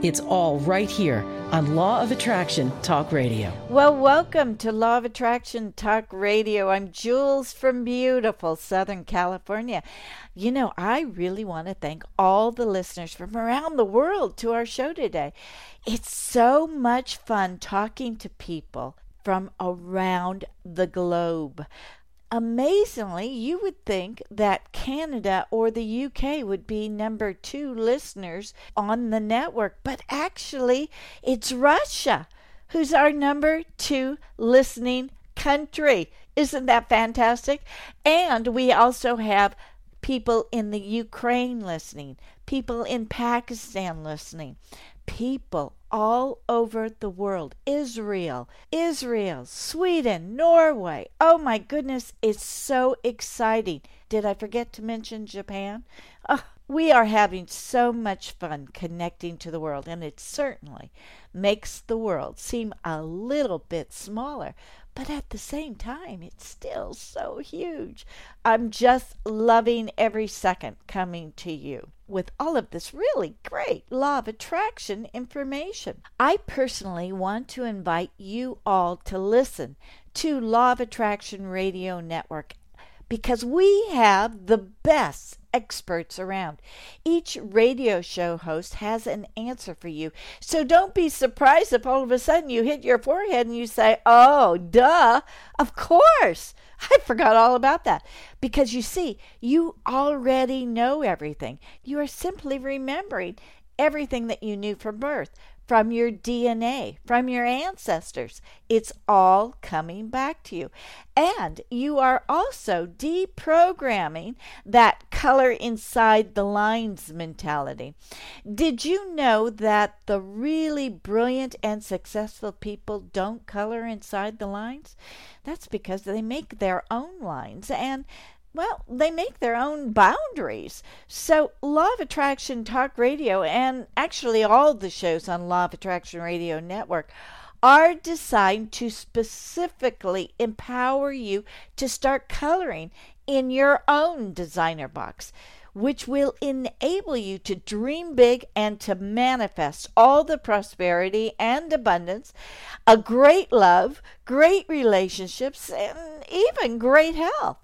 It's all right here on Law of Attraction Talk Radio. Well, welcome to Law of Attraction Talk Radio. I'm Jules from beautiful Southern California. You know, I really want to thank all the listeners from around the world to our show today. It's so much fun talking to people from around the globe. Amazingly, you would think that Canada or the UK would be number two listeners on the network, but actually, it's Russia who's our number two listening country. Isn't that fantastic? And we also have people in the Ukraine listening, people in Pakistan listening, people all over the world. Israel, Israel, Sweden, Norway. Oh my goodness, it's so exciting. Did I forget to mention Japan? Oh, we are having so much fun connecting to the world, and it certainly makes the world seem a little bit smaller. But at the same time, it's still so huge. I'm just loving every second coming to you with all of this really great law of attraction information. I personally want to invite you all to listen to Law of Attraction Radio Network because we have the best experts around. Each radio show host has an answer for you. So don't be surprised if all of a sudden you hit your forehead and you say, Oh, duh, of course. I forgot all about that. Because you see, you already know everything. You are simply remembering everything that you knew from birth from your DNA, from your ancestors. It's all coming back to you. And you are also deprogramming that color inside the lines mentality. Did you know that the really brilliant and successful people don't color inside the lines? That's because they make their own lines and well, they make their own boundaries. So, Law of Attraction Talk Radio, and actually all the shows on Law of Attraction Radio Network, are designed to specifically empower you to start coloring in your own designer box, which will enable you to dream big and to manifest all the prosperity and abundance, a great love, great relationships, and even great health.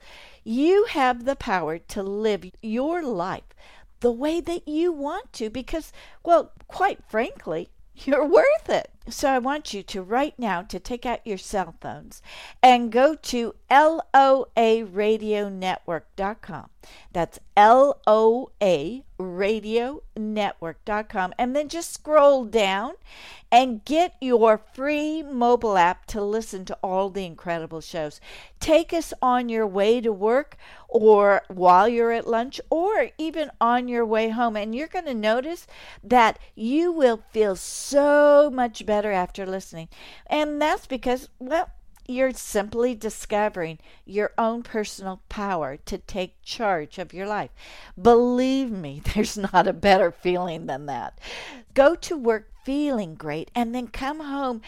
You have the power to live your life the way that you want to because, well, quite frankly, you're worth it. So I want you to right now to take out your cell phones and go to loaradionetwork.com. That's L-O-A radionetwork.com and then just scroll down and get your free mobile app to listen to all the incredible shows. Take us on your way to work or while you're at lunch or even on your way home and you're going to notice that you will feel so much better after listening. And that's because well you're simply discovering your own personal power to take charge of your life. Believe me, there's not a better feeling than that. Go to work feeling great and then come home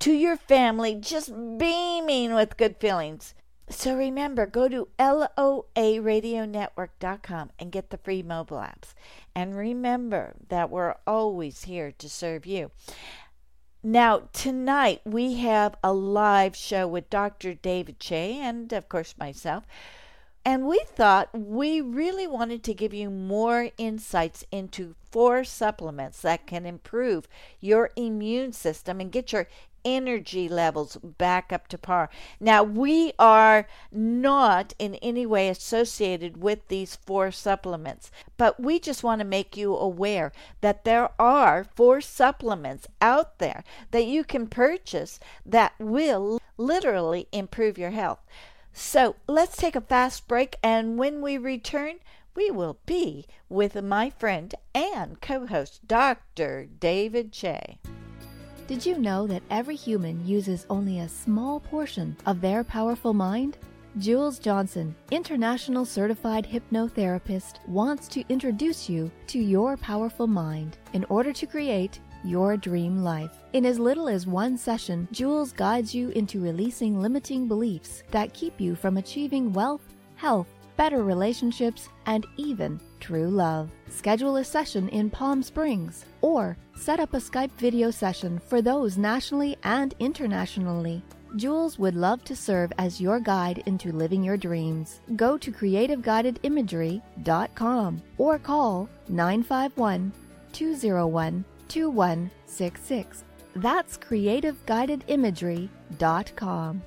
to your family just beaming with good feelings. So remember, go to loaradionetwork.com and get the free mobile apps. And remember that we're always here to serve you. Now, tonight we have a live show with Dr. David Che and, of course, myself. And we thought we really wanted to give you more insights into four supplements that can improve your immune system and get your energy levels back up to par. Now, we are not in any way associated with these four supplements, but we just want to make you aware that there are four supplements out there that you can purchase that will literally improve your health. So, let's take a fast break, and when we return, we will be with my friend and co host, Dr. David Che. Did you know that every human uses only a small portion of their powerful mind? Jules Johnson, international certified hypnotherapist, wants to introduce you to your powerful mind in order to create your dream life. In as little as one session, Jules guides you into releasing limiting beliefs that keep you from achieving wealth, health, better relationships, and even true love. Schedule a session in Palm Springs or set up a Skype video session for those nationally and internationally. Jules would love to serve as your guide into living your dreams. Go to creativeguidedimagery.com or call 951 201 2166. That's creativeguidedimagery.com.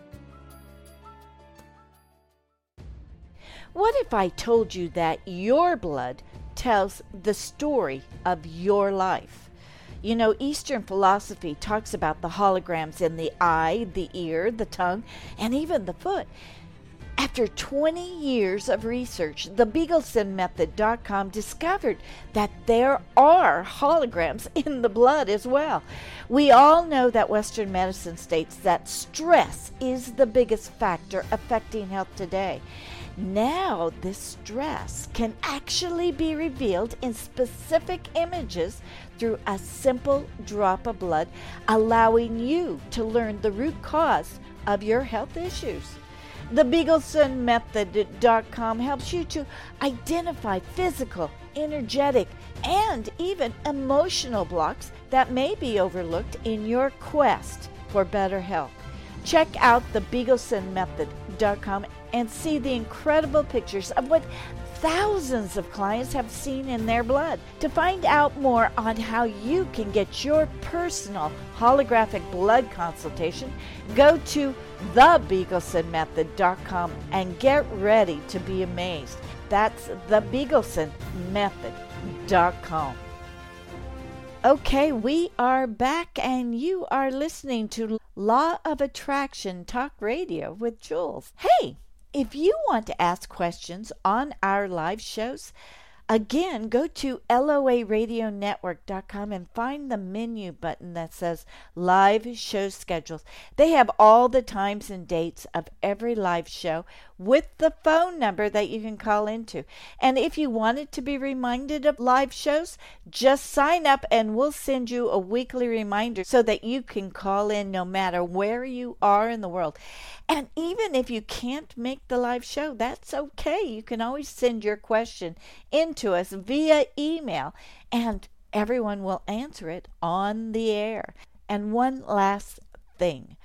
What if I told you that your blood tells the story of your life? You know, Eastern philosophy talks about the holograms in the eye, the ear, the tongue, and even the foot. After 20 years of research, the BigelsenMethod.com discovered that there are holograms in the blood as well. We all know that Western medicine states that stress is the biggest factor affecting health today. Now, this stress can actually be revealed in specific images through a simple drop of blood, allowing you to learn the root cause of your health issues. The BigelsenMethod.com helps you to identify physical, energetic, and even emotional blocks that may be overlooked in your quest for better health. Check out the BigelsenMethod.com and see the incredible pictures of what thousands of clients have seen in their blood. To find out more on how you can get your personal holographic blood consultation, go to thebigelsenmethod.com and get ready to be amazed. That's thebigelsenmethod.com. Okay, we are back, and you are listening to Law of Attraction Talk Radio with Jules. Hey, if you want to ask questions on our live shows, Again, go to loaradionetwork.com and find the menu button that says Live Show Schedules. They have all the times and dates of every live show with the phone number that you can call into. And if you wanted to be reminded of live shows, just sign up and we'll send you a weekly reminder so that you can call in no matter where you are in the world. And even if you can't make the live show, that's okay. You can always send your question into us via email and everyone will answer it on the air. And one last thing.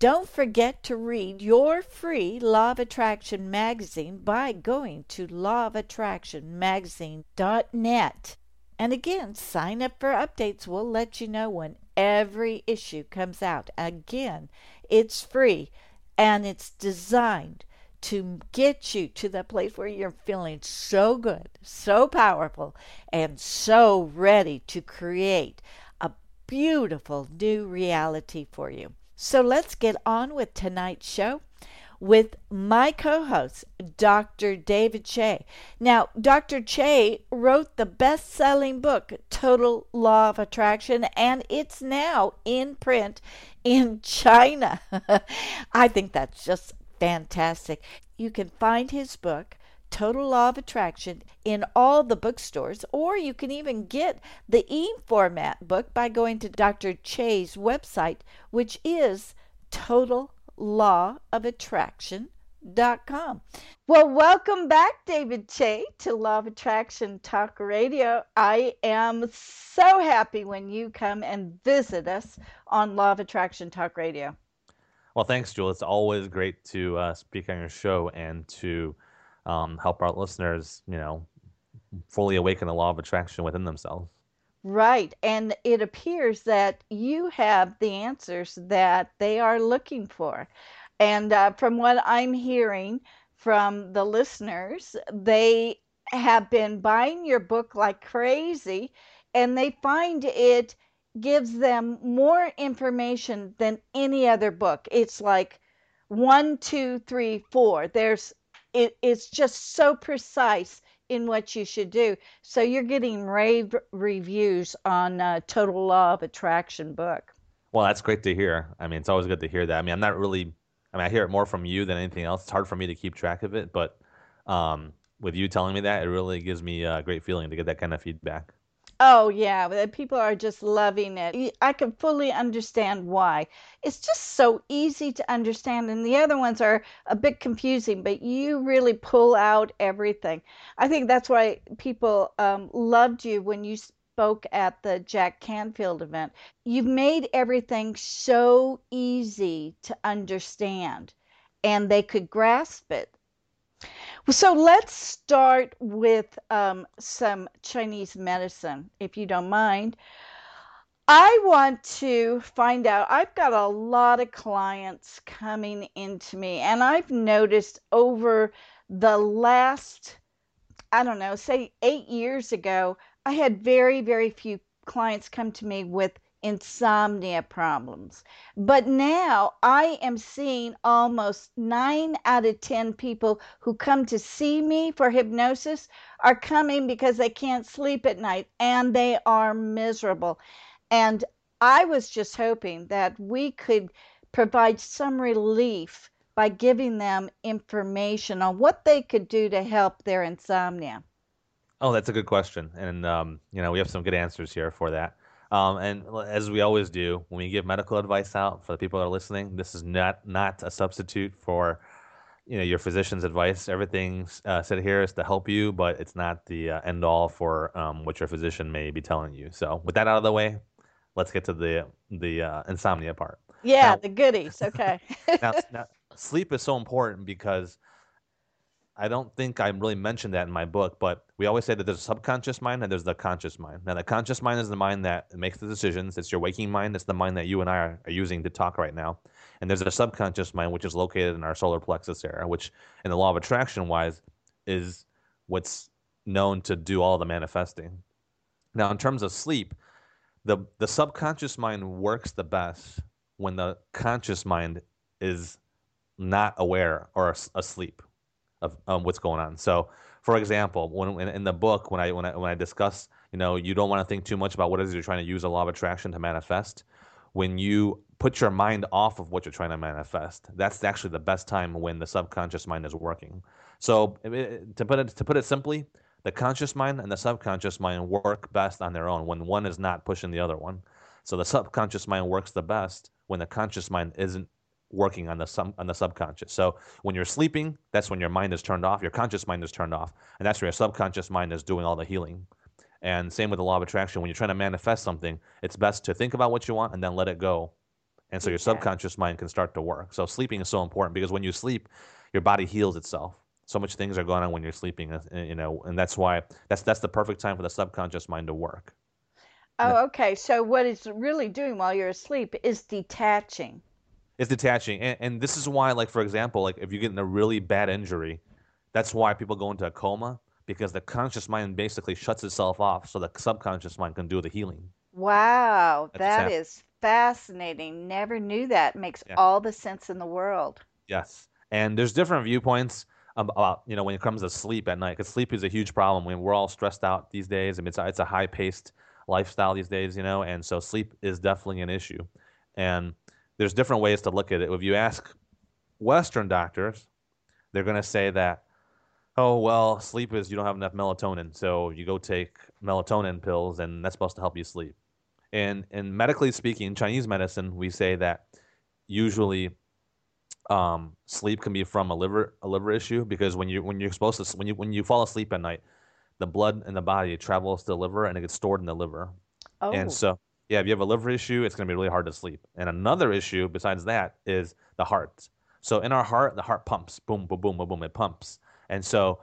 Don't forget to read your free Law of Attraction magazine by going to lawofattractionmagazine.net. And again, sign up for updates. We'll let you know when every issue comes out. Again, it's free and it's designed to get you to the place where you're feeling so good, so powerful, and so ready to create a beautiful new reality for you. So let's get on with tonight's show with my co host, Dr. David Che. Now, Dr. Che wrote the best selling book, Total Law of Attraction, and it's now in print in China. I think that's just fantastic. You can find his book, Total Law of Attraction in all the bookstores, or you can even get the e format book by going to Dr. Che's website, which is Total Law of Attraction. Dot com. Well, welcome back, David Che, to Law of Attraction Talk Radio. I am so happy when you come and visit us on Law of Attraction Talk Radio. Well, thanks, Jewel. It's always great to uh, speak on your show and to um, help our listeners, you know, fully awaken the law of attraction within themselves. Right. And it appears that you have the answers that they are looking for. And uh, from what I'm hearing from the listeners, they have been buying your book like crazy and they find it gives them more information than any other book. It's like one, two, three, four. There's it, it's just so precise in what you should do. So you're getting rave reviews on uh, Total Law of Attraction book. Well, that's great to hear. I mean, it's always good to hear that. I mean, I'm not really. I mean, I hear it more from you than anything else. It's hard for me to keep track of it, but um, with you telling me that, it really gives me a great feeling to get that kind of feedback. Oh, yeah. People are just loving it. I can fully understand why. It's just so easy to understand, and the other ones are a bit confusing, but you really pull out everything. I think that's why people um, loved you when you spoke at the Jack Canfield event. You've made everything so easy to understand, and they could grasp it. So let's start with um, some Chinese medicine, if you don't mind. I want to find out. I've got a lot of clients coming into me, and I've noticed over the last, I don't know, say eight years ago, I had very, very few clients come to me with insomnia problems. But now I am seeing almost nine out of 10 people who come to see me for hypnosis are coming because they can't sleep at night and they are miserable. And I was just hoping that we could provide some relief by giving them information on what they could do to help their insomnia. Oh, that's a good question. And, um, you know, we have some good answers here for that. Um, and as we always do, when we give medical advice out for the people that are listening, this is not not a substitute for you know your physician's advice. Everything uh, said here is to help you, but it's not the uh, end all for um, what your physician may be telling you. So with that out of the way, let's get to the the uh, insomnia part. Yeah, now, the goodies. Okay. now, now, sleep is so important because I don't think I really mentioned that in my book, but we always say that there's a subconscious mind and there's the conscious mind. Now, the conscious mind is the mind that makes the decisions. It's your waking mind. It's the mind that you and I are, are using to talk right now. And there's a subconscious mind, which is located in our solar plexus area, which, in the law of attraction wise, is what's known to do all the manifesting. Now, in terms of sleep, the, the subconscious mind works the best when the conscious mind is not aware or asleep of um, what's going on. So, for example, when in, in, the book, when I when I when I discuss, you know, you don't want to think too much about what it is you're trying to use a law of attraction to manifest. When you put your mind off of what you're trying to manifest, that's actually the best time when the subconscious mind is working. So, to put it to put it simply, the conscious mind and the subconscious mind work best on their own when one is not pushing the other one. So the subconscious mind works the best when the conscious mind isn't working on the sub, on the subconscious. So when you're sleeping, that's when your mind is turned off. Your conscious mind is turned off, and that's where your subconscious mind is doing all the healing. And same with the law of attraction. When you're trying to manifest something, it's best to think about what you want and then let it go. And so your subconscious mind can start to work. So sleeping is so important because when you sleep, your body heals itself. So much things are going on when you're sleeping, uh, you know, and that's why that's that's the perfect time for the subconscious mind to work. Oh, okay. So what it's really doing while you're asleep is detaching is detaching, and, and this is why, like for example, like if you get in a really bad injury, that's why people go into a coma because the conscious mind basically shuts itself off, so the subconscious mind can do the healing. Wow, that's that is fascinating. Never knew that. Makes yeah. all the sense in the world. Yes, and there's different viewpoints about uh, you know when it comes to sleep at night because sleep is a huge problem. When we're all stressed out these days, I mean it's a, it's a high paced lifestyle these days, you know, and so sleep is definitely an issue. And there's different ways to look at it. If you ask Western doctors, they're going to say that, oh, well, sleep is you don't have enough melatonin. So you go take melatonin pills, and that's supposed to help you sleep. And, and medically speaking, Chinese medicine, we say that usually um, sleep can be from a liver a liver issue because when you when you're supposed to when you when you fall asleep at night, the blood in the body travels to the liver and it gets stored in the liver. Oh. And so yeah, if you have a liver issue, it's going to be really hard to sleep. And another issue besides that is the heart. So in our heart, the heart pumps, boom, boom, boom, boom, boom, it pumps. And so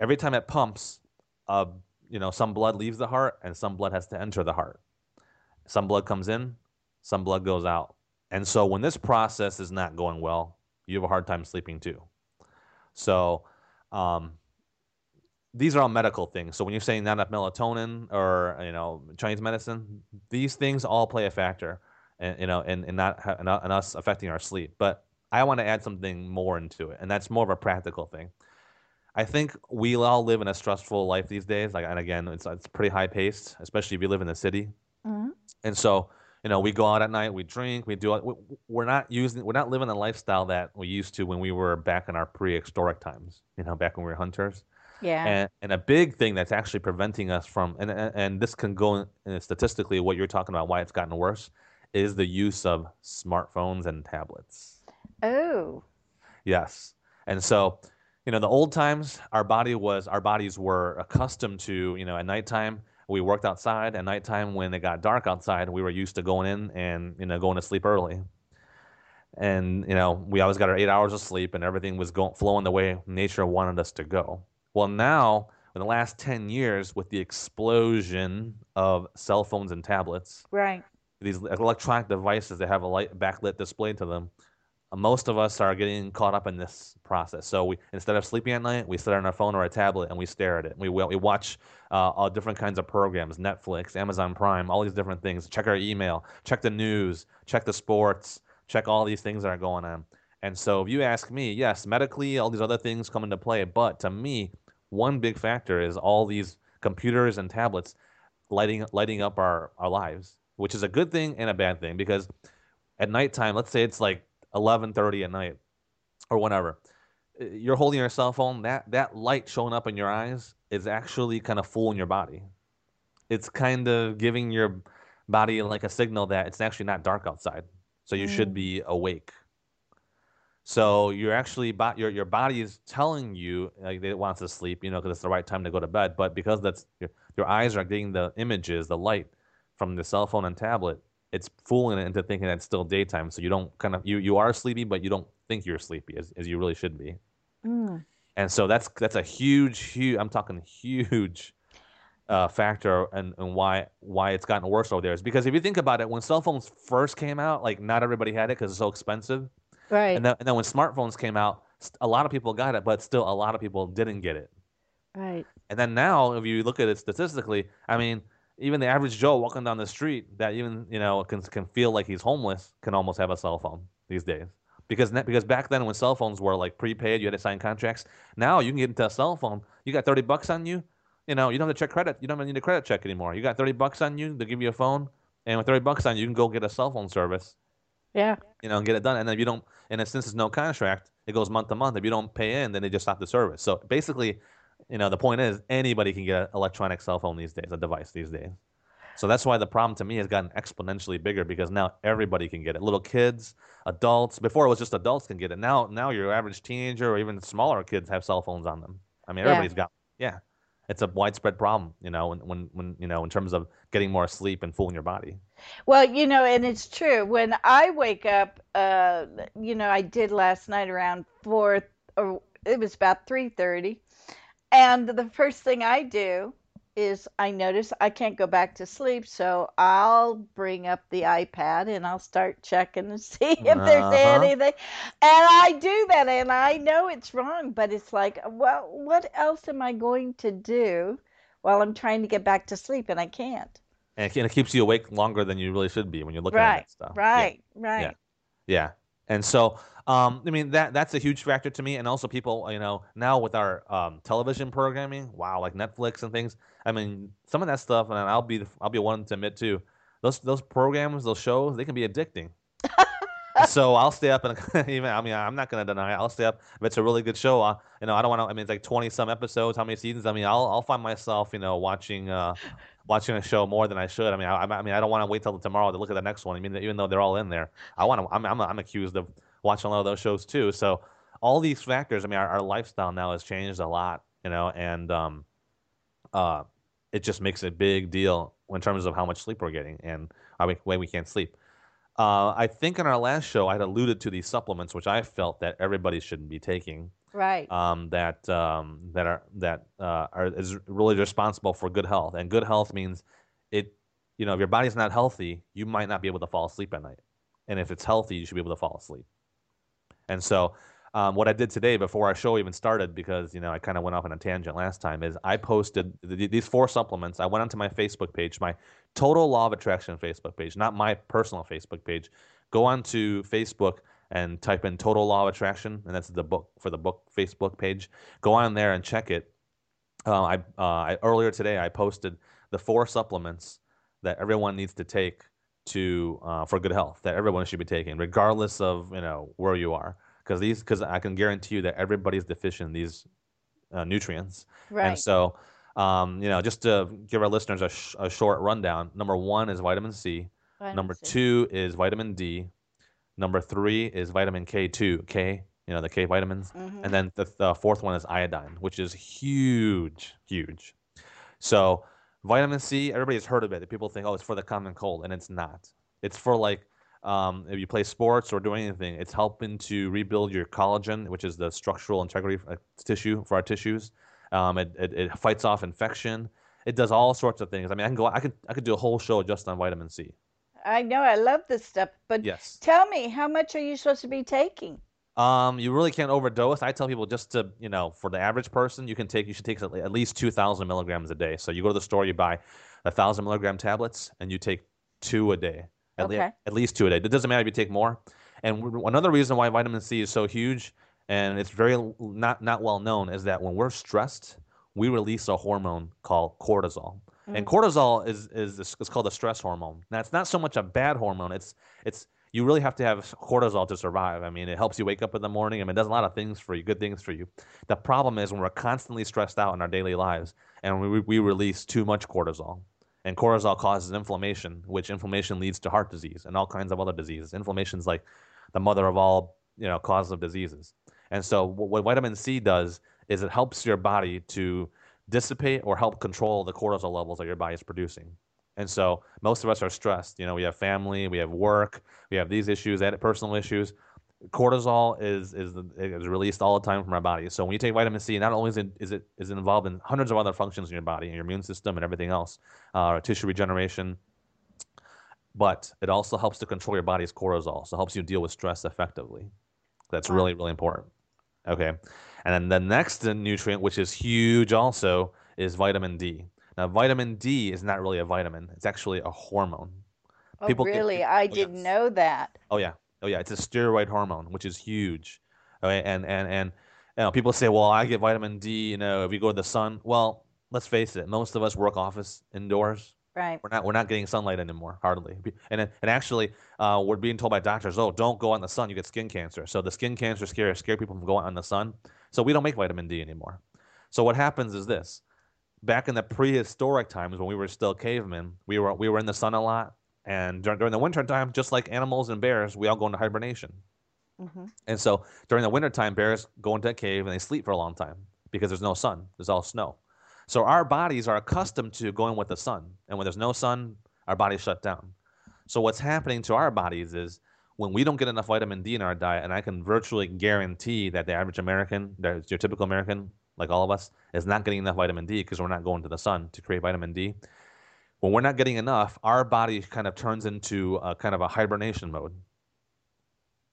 every time it pumps, uh, you know, some blood leaves the heart and some blood has to enter the heart. Some blood comes in, some blood goes out. And so when this process is not going well, you have a hard time sleeping too. So um, these are all medical things. So when you're saying not enough melatonin or you know Chinese medicine, these things all play a factor, and you know, in, in not in us affecting our sleep. But I want to add something more into it, and that's more of a practical thing. I think we all live in a stressful life these days. Like, and again, it's it's pretty high paced, especially if you live in the city. Mm-hmm. And so you know, we go out at night, we drink, we do. we- We're not using, we're not living the lifestyle that we used to when we were back in our prehistoric times. You know, back when we were hunters. Yeah. And, and a big thing that's actually preventing us from, and, and, this can go in statistically, what you're talking about, why it's gotten worse, is the use of smartphones and tablets. oh. Yes. And so, you know, the old times, our body was, our bodies were accustomed to, you know, at nighttime, we worked outside. At nighttime, when it got dark outside, we were used to going in and, you know, going to sleep early. And, you know, we always got our eight hours of sleep and everything was going, flowing the way nature wanted us to go. Well, now, in the last 10 years, with the explosion of cell phones and tablets, Right. these electronic devices that have a light backlit display to them, uh, most of us are getting caught up in this process. So we instead of sleeping at night, we sit on our phone or a tablet and we stare at it. We we watch uh, all different kinds of programs, Netflix, Amazon Prime, all these different things. Check our email, check the news, check the sports, check all these things that are going on. And so if you ask me, yes, medically, all these other things come into play, but to me, one big factor is all these computers and tablets lighting lighting up our, our lives, which is a good thing and a bad thing because at nighttime, let's say it's like 11:30 at night or whatever, uh, you're holding your cell phone, that that light showing up in your eyes is actually kind of fooling your body. It's kind of giving your body like a signal that it's actually not dark outside. So you should be awake. So you're actually your your body is telling you like that it wants to sleep, you know, because it's the right time to go to bed. But because that's your, your eyes are getting the images, the light from the cell phone and tablet, it's fooling it into thinking that it's still daytime. So you don't kind of you you are sleepy, but you don't think you're sleepy as, as you really should be. Mm. And so that's that's a huge, huge. I'm talking huge uh, factor and and why why it's gotten worse over there is because if you think about it, when cell phones first came out, like not everybody had it because it's so expensive. Right. And then, and then when smartphones came out, a lot of people got it, but still a lot of people didn't get it. right. And then now, if you look at it statistically, I mean, even the average Joe walking down the street that even you know can can feel like he's homeless can almost have a cell phone these days. Because ne- because back then when cell phones were like prepaid, you had to sign contracts. Now you can get into a cell phone. You got thirty bucks on you. You know you don't have to check credit. You don't even need a credit check anymore. You got thirty bucks on you. They give you a phone, and with thirty bucks on you, you can go get a cell phone service Yeah. you know, and get it done. And then if you don't, and then since there's no contract, it goes month to month. If you don't pay in, then they just stop the service. So basically, you know, the point is anybody can get an electronic cell phone these days, a device these days. So that's why the problem to me has gotten exponentially bigger because now everybody can get it. Little kids, adults. Before it was just adults can get it. Now, now your average teenager or even smaller kids have cell phones on them. I mean, Yeah. everybody's got. Yeah, it's a widespread problem. You know, when, when when you know in terms of getting more sleep and fooling your body. Well, you know, and it's true. When I wake up, uh, you know, I did last night around four, or it was about three thirty, and the first thing I do is I notice I can't go back to sleep, so I'll bring up the iPad and I'll start checking to see if there's Uh-huh. anything, and I do that, and I know it's wrong, but it's like, well, what else am I going to do while I'm trying to get back to sleep, and I can't. And it, keeps you awake longer than you really should be when you're looking at that stuff. Yeah. right, right. Yeah. And so, um, I mean, that that's a huge factor to me. And also, people, you know, now with our um, television programming, wow, like Netflix and things. I mean, some of that stuff, and I'll be I'll be one to admit too. Those those programs, those shows, they can be addicting. so I'll stay up and even I mean I'm not gonna deny it. I'll stay up if it's a really good show. I, you know I don't want to. I mean it's like 20 some episodes. How many seasons? I mean I'll I'll find myself you know watching uh watching a show more than I should. I mean I, I mean I don't want to wait till tomorrow to look at the next one. I mean even though they're all in there, I want to. I'm, I'm I'm accused of watching a lot of those shows too. So all these factors. I mean our, our lifestyle now has changed a lot. You know and um uh it just makes a big deal in terms of how much sleep we're getting and how when we can't sleep. Uh, I think in our last show, I had alluded to these supplements, which I felt that everybody should be taking. Right. Um, that um, that are that uh, are is really responsible for good health, and good health means it. You know, if your body's not healthy, you might not be able to fall asleep at night, and if it's healthy, you should be able to fall asleep. And so, um, what I did today before our show even started, because you know I kind of went off on a tangent last time, is I posted th- these four supplements. I went onto my Facebook page, my Total Law of Attraction Facebook page, not my personal Facebook page. Go on to Facebook and type in Total Law of Attraction, and that's the book for the book Facebook page. Go on there and check it. Uh, I, uh, I earlier today I posted the four supplements that everyone needs to take to uh, for good health that everyone should be taking, regardless of you know where you are, because these because I can guarantee you that everybody's deficient in these uh, nutrients, Right. and so um, you know just to give our listeners a, sh- a short rundown. Number one is vitamin C. Vitamin Number C. two is vitamin D. Number three is vitamin K2, K, you know, the K vitamins. Mhm. And then the, the fourth one is iodine, which is huge, huge. So, vitamin C, everybody's heard of it. People think, oh, it's for the common cold, and it's not. It's for like um, if you play sports or do anything, it's helping to rebuild your collagen, which is the structural integrity uh, tissue for our tissues. Um, it, it, it fights off infection. It does all sorts of things. I mean, I can go. I could. I could do a whole show just on vitamin C. I know I love this stuff, but Yes. tell me, how much are you supposed to be taking? Um, you really can't overdose. I tell people just to, you know, for the average person, you can take, you should take at least 2,000 milligrams a day. So you go to the store, you buy a thousand milligram tablets, and you take two a day. At, le- Okay. at least two a day. It doesn't matter if you take more. And w- another reason why vitamin C is so huge, and it's very not not well known, is that when we're stressed, we release a hormone called cortisol. And mm. cortisol is is it's called a stress hormone. Now it's not so much a bad hormone. It's it's you really have to have cortisol to survive. I mean, it helps you wake up in the morning. I mean, it does a lot of things for you, good things for you. The problem is when we're constantly stressed out in our daily lives and we, we release too much cortisol. And cortisol causes inflammation, which inflammation leads to heart disease and all kinds of other diseases. Inflammation is like the mother of all, you know, causes of diseases. And so what, vitamin C does is it helps your body to dissipate or help control the cortisol levels that your body is producing. And so most of us are stressed. You know, we have family, we have work, we have these issues, and personal issues. Cortisol is is is released all the time from our body. So when you take vitamin C, not only is it is it is it involved in hundreds of other functions in your body, and your immune system, and everything else, uh, tissue regeneration, but it also helps to control your body's cortisol. So it helps you deal with stress effectively. That's Wow. really really important. Okay, and then the next nutrient, which is huge, also is vitamin D. Now, vitamin D is not really a vitamin; it's actually a hormone. Oh, People really? I oh, didn't yes. know that. Oh yeah, oh yeah, it's a steroid hormone, which is huge. Okay, and and and you know, people say, well, I get vitamin D, you know, if you go to the sun. Well, let's face it, most of us work office indoors. Right. We're not we're not getting sunlight anymore, hardly. And and actually, uh, we're being told by doctors, oh, don't go out in the sun, you get skin cancer. So the skin cancer scare scare people from going out in the sun. So we don't make vitamin D anymore. So what happens is this: back in the prehistoric times when we were still cavemen, we were we were in the sun a lot, and during, during the winter time, just like animals and bears, we all go into hibernation. hmm And so during the wintertime, bears go into a cave and they sleep for a long time because there's no sun. There's all snow. So our bodies are accustomed to going with the sun. And when there's no sun, our bodies shut down. So what's happening to our bodies is when we don't get enough vitamin D in our diet, and I can virtually guarantee that the average American, your typical American, like all of us, is not getting enough vitamin D because we're not going to the sun to create vitamin D. When we're not getting enough, our body kind of turns into a kind of a hibernation mode.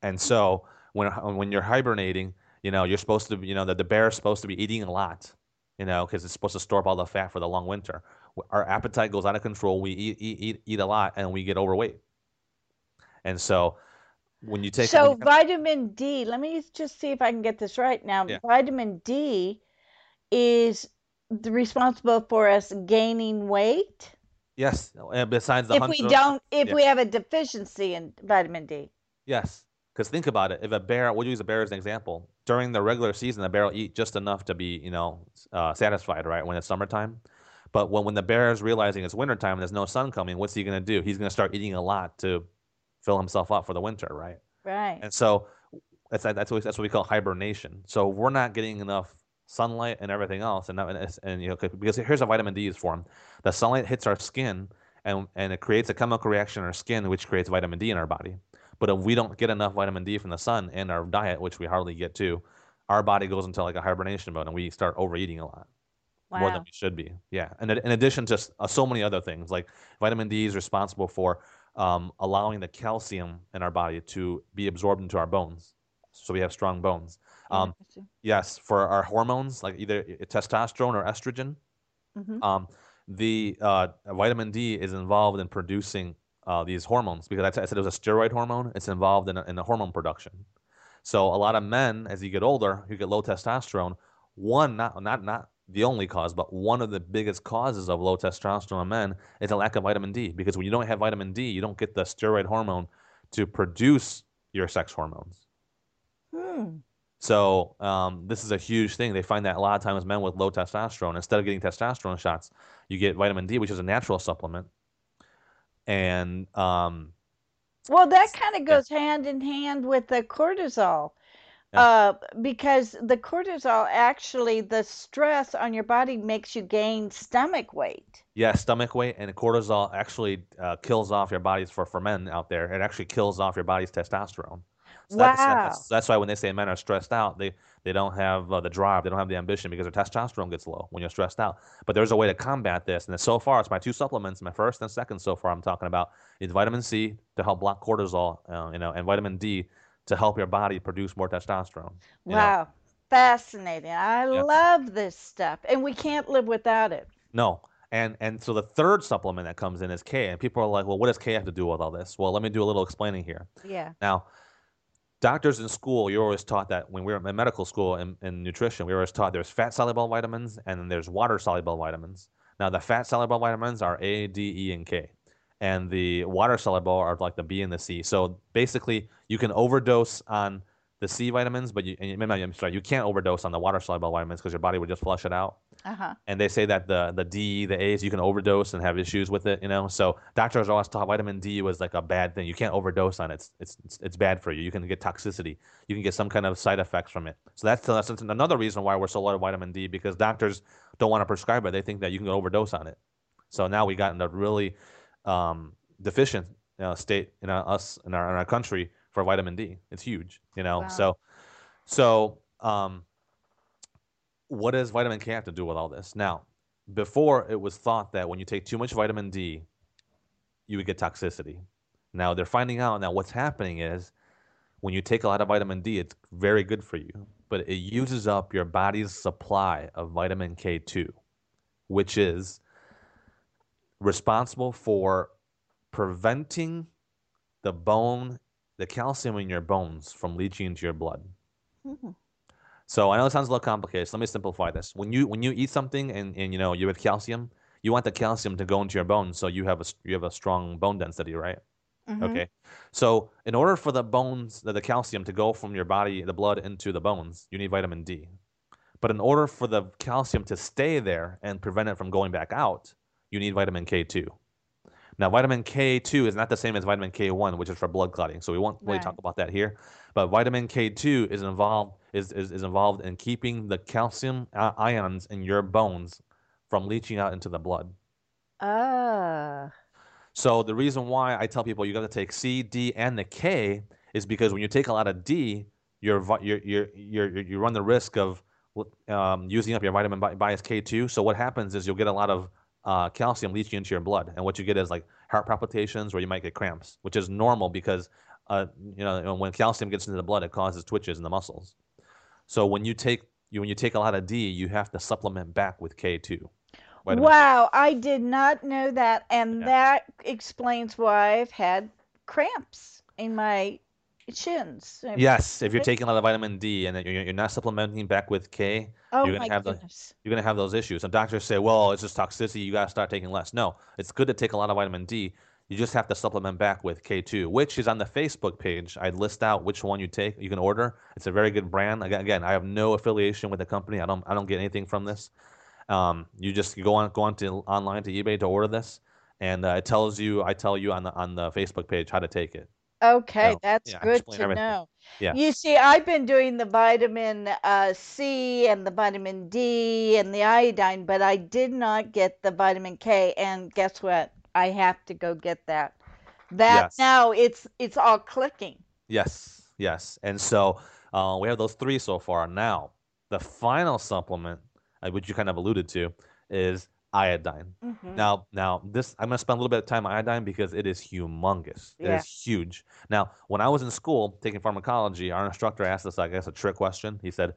And so when when you're hibernating, you know, you're supposed to, you know, that the bear is supposed to be eating a lot, you know, because it's supposed to store up all the fat for the long winter. Our appetite goes out of control. We eat eat eat, eat a lot, and we get overweight. And so when you take So you- vitamin D, let me just see if I can get this right now. Yeah. Vitamin D is the responsible for us gaining weight yes, and besides the if we don't if yeah. we have a deficiency in vitamin D. Yes, because think about it. If a bear, we'll use a bear as an example. During the regular season, the bear will eat just enough to be, you know, uh, satisfied, right? When it's summertime. But when, when the bear is realizing it's wintertime and there's no sun coming, what's he going to do? He's going to start eating a lot to fill himself up for the winter, right? Right. And so that's that's what, that's what we call hibernation. So we're not getting enough sunlight and everything else, and and, and you know 'cause- because here's how vitamin D is formed. The sunlight hits our skin, and and it creates a chemical reaction in our skin, which creates vitamin D in our body. But if we don't get enough vitamin D from the sun in our diet, which we hardly get to, our body goes into like a hibernation mode, and we start overeating a lot more than we should be. Yeah, and in addition to uh, so many other things, like vitamin D is responsible for um, allowing the calcium in our body to be absorbed into our bones, so we have strong bones. Um, yes, for our hormones, like either testosterone or estrogen, Mhm. um, the uh, vitamin D is involved in producing uh, these hormones because I t- I said it was a steroid hormone. It's involved in, a, in the hormone production. So a lot of men, as you get older, who get low testosterone, one not not not the only cause, but one of the biggest causes of low testosterone in men is a lack of vitamin D. Because when you don't have vitamin D, you don't get the steroid hormone to produce your sex hormones. Hmm. So um, this is a huge thing. They find that a lot of times men with low testosterone, instead of getting testosterone shots, you get vitamin D, which is a natural supplement. And um, Well, that kind of goes hand in hand with the cortisol. Yeah. Uh, because the cortisol actually, the stress on your body makes you gain stomach weight. yeah, stomach weight and cortisol actually uh, kills off your body's for, for men out there. It actually kills off your body's testosterone. Wow. that's, that's why when they say men are stressed out, they, they don't have uh, the drive, they don't have the ambition because their testosterone gets low when you're stressed out. But there's a way to combat this. And so far, it's my two supplements, my first and second so far I'm talking about is vitamin C to help block cortisol, uh, you know, and vitamin D to help your body produce more testosterone. you know. Wow. Fascinating. I Yeah. love this stuff. And we can't live without it. No. And and so the third supplement that comes in is K. And people are like, well, what does K have to do with all this? Well, let me do a little explaining here. Yeah. Now, doctors in school, you're always taught that when we were in medical school in, in nutrition, we were always taught there's fat soluble vitamins and then there's water soluble vitamins. Now, the fat soluble vitamins are A, D, E, and K. And the water soluble are like the B and the C. So basically, you can overdose on the C vitamins, but you, and you, I'm sorry, you can't overdose on the water soluble vitamins because your body would just flush it out Uh huh. and they say that the the D, the A's, you can overdose and have issues with it. You know, so doctors always taught vitamin D was like a bad thing. You can't overdose on it. It's it's it's, it's bad for you. You can get toxicity. You can get some kind of side effects from it. So that's, that's another reason why we're so low on vitamin D because doctors don't want to prescribe it. They think that you can overdose on it. So now we got in a really um, deficient uh, state in our, us in our in our country for vitamin D. It's huge. You know, Wow. so so um, what does vitamin K have to do with all this? Now, before it was thought that when you take too much vitamin D, you would get toxicity. Now they're finding out now what's happening is when you take a lot of vitamin D, it's very good for you, but it uses up your body's supply of vitamin K2, which is responsible for preventing the bone, the calcium in your bones from leaching into your blood. Mhm. So I know it sounds a little complicated. So let me simplify this. When you when you eat something and, and you know you have calcium, you want the calcium to go into your bones so you have a you have a strong bone density, right? Mhm. Okay. So in order for the bones, the, the calcium to go from your body, the blood into the bones, you need vitamin D. But in order for the calcium to stay there and prevent it from going back out, you need vitamin K2. Now, vitamin K2 is not the same as vitamin K1, which is for blood clotting. So we won't really Right. talk about that here. But vitamin K2 is involved is, is, is involved in keeping the calcium ions in your bones from leaching out into the blood. Ah. So the reason why I tell people you got to take C, D, and the K is because when you take a lot of D, you're you're you're, you're you're- run the risk of um, using up your vitamin bias K2. So what happens is you'll get a lot of uh, calcium leaching into your blood, and what you get is like heart palpitations, or you might get cramps, which is normal because uh, you know when calcium gets into the blood, it causes twitches in the muscles. So when you take you when you take a lot of D, you have to supplement back with K2. Wow, I did not know that. And Yeah. that explains why I've had cramps in my shins. Yes, if you're taking a lot of vitamin D and you're, not supplementing back with K, Oh you're gonna have the- you're gonna have those issues. And doctors say, well, it's just toxicity. You gotta start taking less. No, it's good to take a lot of vitamin D. You just have to supplement back with K2, which is on the Facebook page. I list out which one you take. You can order. It's a very good brand. Again, again, I have no affiliation with the company. I don't I don't get anything from this. Um, you just go on go on to online to eBay to order this, and uh, it tells you. I tell you on the on the Facebook page how to take it. Okay, So, that's yeah, good to everything. know. Yeah. You see, I've been doing the vitamin uh, C and the vitamin D and the iodine, but I did not get the vitamin K. And guess what? I have to go get that. That Yes. now it's it's all clicking. Yes, yes. And so uh, we have those three so far. Now, the final supplement, uh, which you kind of alluded to, is iodine. Mhm. Now, now this I'm going to spend a little bit of time on iodine because it is humongous. It is huge. Now, when I was in school taking pharmacology, our instructor asked us, I guess, a trick question. He said,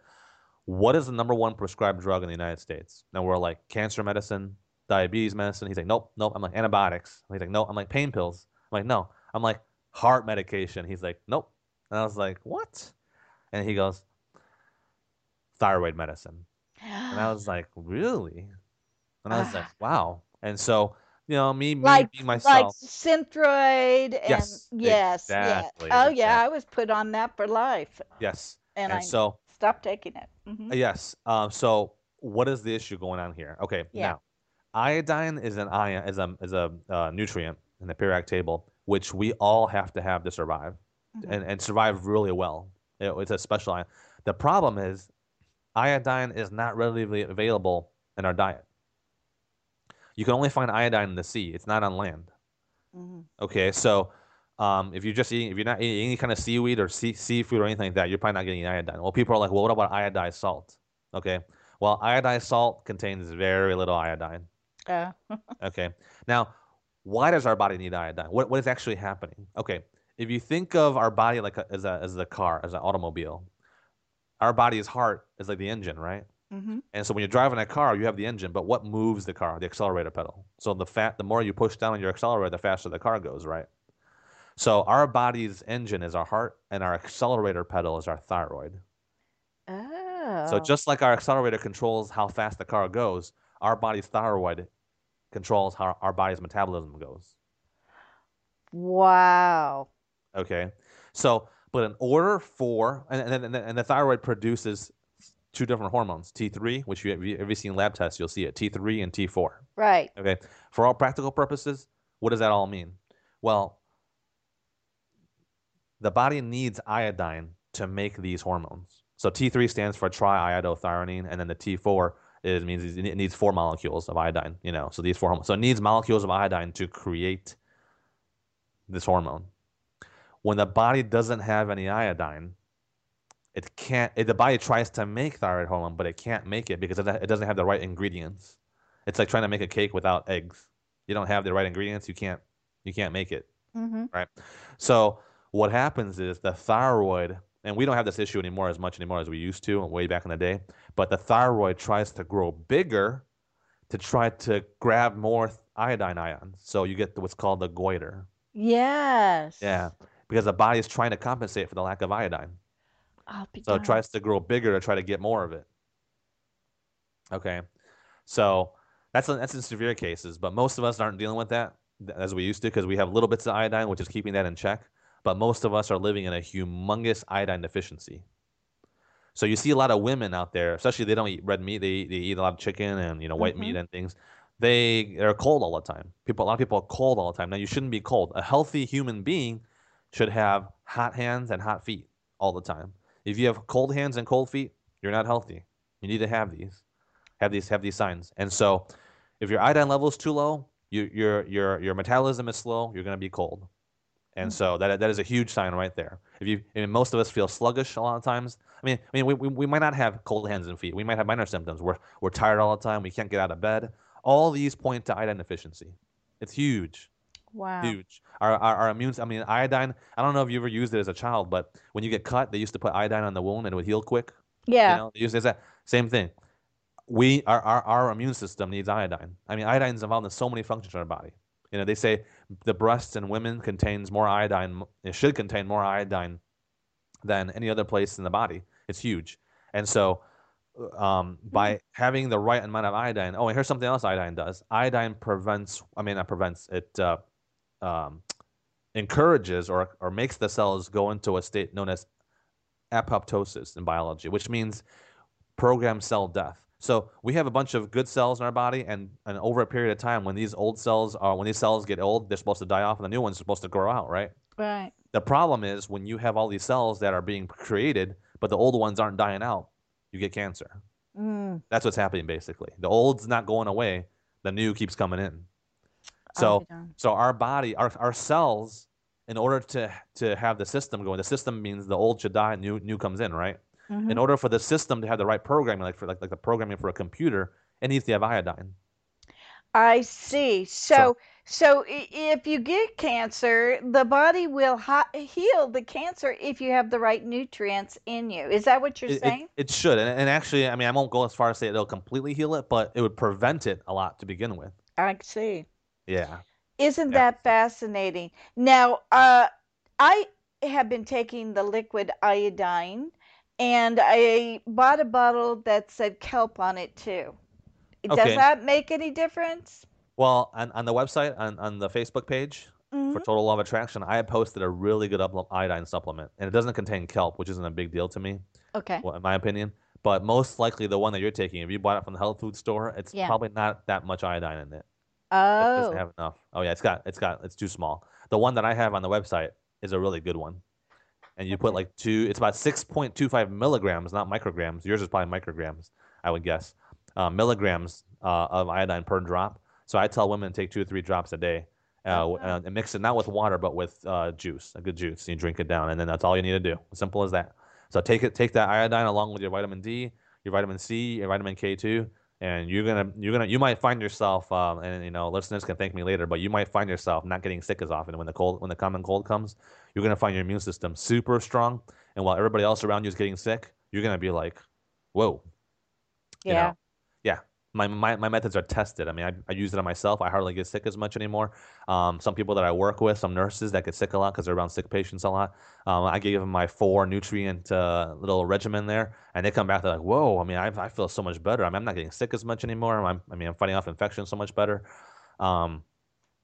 "What is the number one prescribed drug in the United States?" And we're like, "Cancer medicine, diabetes medicine." He's like, "Nope, nope." I'm like, "Antibiotics." He's like, "No." I'm like, "Pain pills." I'm like, "No." I'm like, "Heart medication." He's like, "Nope." And I was like, "What?" And he goes, "Thyroid medicine." And I was like, really? And I was like, wow. And so, you know, me, me like being like. Synthroid and Yes, yes, exactly, yeah. Oh yeah, exactly. I was put on that for life, yes. and, And I so, stopped taking it. Mhm. yes. Um, so what is the issue going on here? Okay. Yeah. Now, iodine is an ion, is a, is a uh, nutrient in the periodic table, which we all have to have to survive Mhm. and, and survive really well. It- it's a special ion. The problem is iodine is not readily available in our diet. You can only find iodine in the sea. It's not on land. Mhm. Okay, so um, if you're just eating, if you're not eating any kind of seaweed or sea, seafood or anything like that, you're probably not getting iodine. Well, people are like, well, what about iodized salt? Okay, well, iodized salt contains very little iodine. Uh, Okay, now, why does our body need iodine? What, what is actually happening? Okay, if you think of our body like a, as a as a car, as an automobile, our body's heart is like the engine, right? Mhm. And so when you're driving a car, you have the engine, but what moves the car? The accelerator pedal. So the fat, the more you push down on your accelerator, the faster the car goes, right? So our body's engine is our heart, and our accelerator pedal is our thyroid. Oh. So just like our accelerator controls how fast the car goes, our body's thyroid controls how our body's metabolism goes. wow. Okay. So, but in order for, and, and, and, and the thyroid produces two different hormones, T3, which you, have, you- if you've seen lab tests, you'll see it, T3 and T4. Right. Okay. For all practical purposes, what does that all mean? Well, the body needs iodine to make these hormones. So T3 stands for triiodothyronine, and then the T4 is means it needs four molecules of iodine. You know, so these four hormones. So it needs molecules of iodine to create this hormone. When the body doesn't have any iodine, it can't. It, the body tries to make thyroid hormone, but it can't make it because it it doesn't have the right ingredients. It's like trying to make a cake without eggs. You don't have the right ingredients, you can't you can't make it. Mm-hmm. Right. So what happens is the thyroid, and we don't have this issue anymore as much anymore as we used to way back in the day, but the thyroid tries to grow bigger to try to grab more iodine ions. So you get what's called the goiter. Yes. Yeah. Because the body is trying to compensate for the lack of iodine. Oh, I'll So it tries to grow bigger to try to get more of it. Okay. So that's that's in severe cases, but most of us aren't dealing with that as we used to because we have little bits of iodine, which is keeping that in check. But most of us are living in a humongous iodine deficiency. So you see a lot of women out there, especially they don't eat red meat. They they eat a lot of chicken and you know white meat mm-hmm. and things. They they're cold all the time. People a lot of people are cold all the time. Now you shouldn't be cold. A healthy human being should have hot hands and hot feet all the time. If you have cold hands and cold feet, you're not healthy. You need to have these, have these, have these signs. And so, if your iodine level is too low, you, your your your metabolism is slow. You're going to be cold, and hmm. so that that is a huge sign right there. If you, I mean, most of us feel sluggish a lot of times. I mean, I mean, we, we, we might not have cold hands and feet. We might have minor symptoms. We're we're tired all the time. We can't get out of bed. All these point to iodine deficiency. It's huge Wow. huge. Our, our, our immune, I mean, iodine. I don't know if you ever used it as a child, but when you get cut, they used to put iodine on the wound and it would heal quick. Yeah. You know, they use it as that same thing. We, our, our, our immune system needs iodine. I mean, iodine is involved in so many functions in our body. You know, they say the breasts in women contains more iodine. It should contain more iodine than any other place in the body. It's huge, and so um, by having the right amount of iodine. Oh, and here's something else iodine does. Iodine prevents. I mean, not prevents. It uh, um, encourages or or makes the cells go into a state known as apoptosis in biology, which means programmed cell death. So we have a bunch of good cells in our body, and, and over a period of time, when these old cells are when these cells get old, they're supposed to die off, and the new ones are supposed to grow out, right? Right. The problem is when you have all these cells that are being created, but the old ones aren't dying out, you get cancer. Mm. That's what's happening basically. The old's not going away, the new keeps coming in. So so our body, our our cells, in order to to have the system going, the system means the old should die, new new comes in, right? Mhm. In order for the system to have the right programming, like for like, like the programming for a computer, it needs to have iodine. I see. So, so i- if you get cancer, the body will hi- heal the cancer if you have the right nutrients in you. Is that what you're It, it, saying? it should, and, and actually, I mean, I won't go as far as say it'll completely heal it, but it would prevent it a lot to begin with. I see. Yeah. Isn't Yeah. that fascinating? Now, uh, I have been taking the liquid iodine, and I bought a bottle that said kelp on it too. Does Okay. that make any difference? Well, on, on the website, on, on the Facebook page for Mhm. Total Law of Attraction, I had posted a really good iodine supplement, and it doesn't contain kelp, which isn't a big deal to me, Okay. well, in my opinion. But most likely, the one that you're taking, if you bought it from the health food store, it's Yeah. probably not that much iodine in it. It Oh. doesn't have enough. Oh yeah, it's got it's got it's too small. The one that I have on the website is a really good one, and you put like two. It's about six point two five milligrams, not micrograms. Yours is probably micrograms, I would guess. Uh, milligrams uh, of iodine per drop. So I tell women to take two or three drops a day, uh, Oh. uh, and mix it not with water but with uh, juice, a good juice. You drink it down, and then that's all you need to do. Simple as that. So take it, take that iodine along with your vitamin D, your vitamin C, your vitamin K two, and you're gonna you're gonna you might find yourself um, and you know listeners can thank me later but you might find yourself not getting sick as often when the cold when the common cold comes you're gonna find your immune system super strong and while everybody else around you is getting sick you're gonna be like whoa you Yeah. know? yeah my, my, my methods are tested. I mean, I, I use it on myself. I hardly get sick as much anymore. Um, some people that I work with, some nurses that get sick a lot because they're around sick patients a lot. Um, I give them my four nutrient uh, little regimen there, and they come back. They're like, "Whoa! I mean, I, I feel so much better. I mean, I'm not getting sick as much anymore. I'm, I mean, I'm fighting off infections so much better." Um,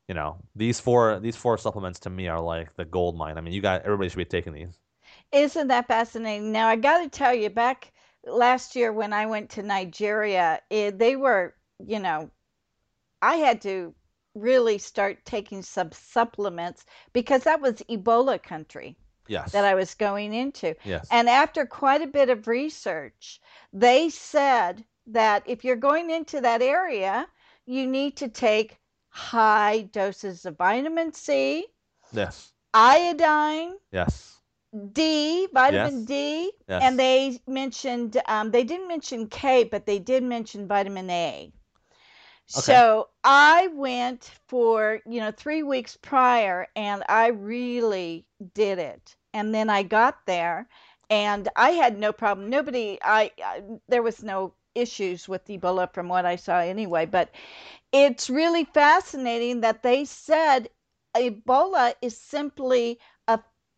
you know, these four these four supplements to me are like the gold mine. I mean, you got everybody should be taking these. Isn't that fascinating? Now, I got to tell you, back last year when I went to Nigeria, it, they were, you know, I had to really start taking some supplements because that was Ebola country Yes. that I was going into. yes. And after quite a bit of research, they said that if you're going into that area, you need to take high doses of vitamin C, yes. iodine, Yes. D, vitamin Yes. D, Yes. and they mentioned um, they didn't mention K, but they did mention vitamin A. So I went for you know three weeks prior, and I really did it. And then I got there, and I had no problem. Nobody, I, I there was no issues with Ebola from what I saw anyway. But it's really fascinating that they said Ebola is simply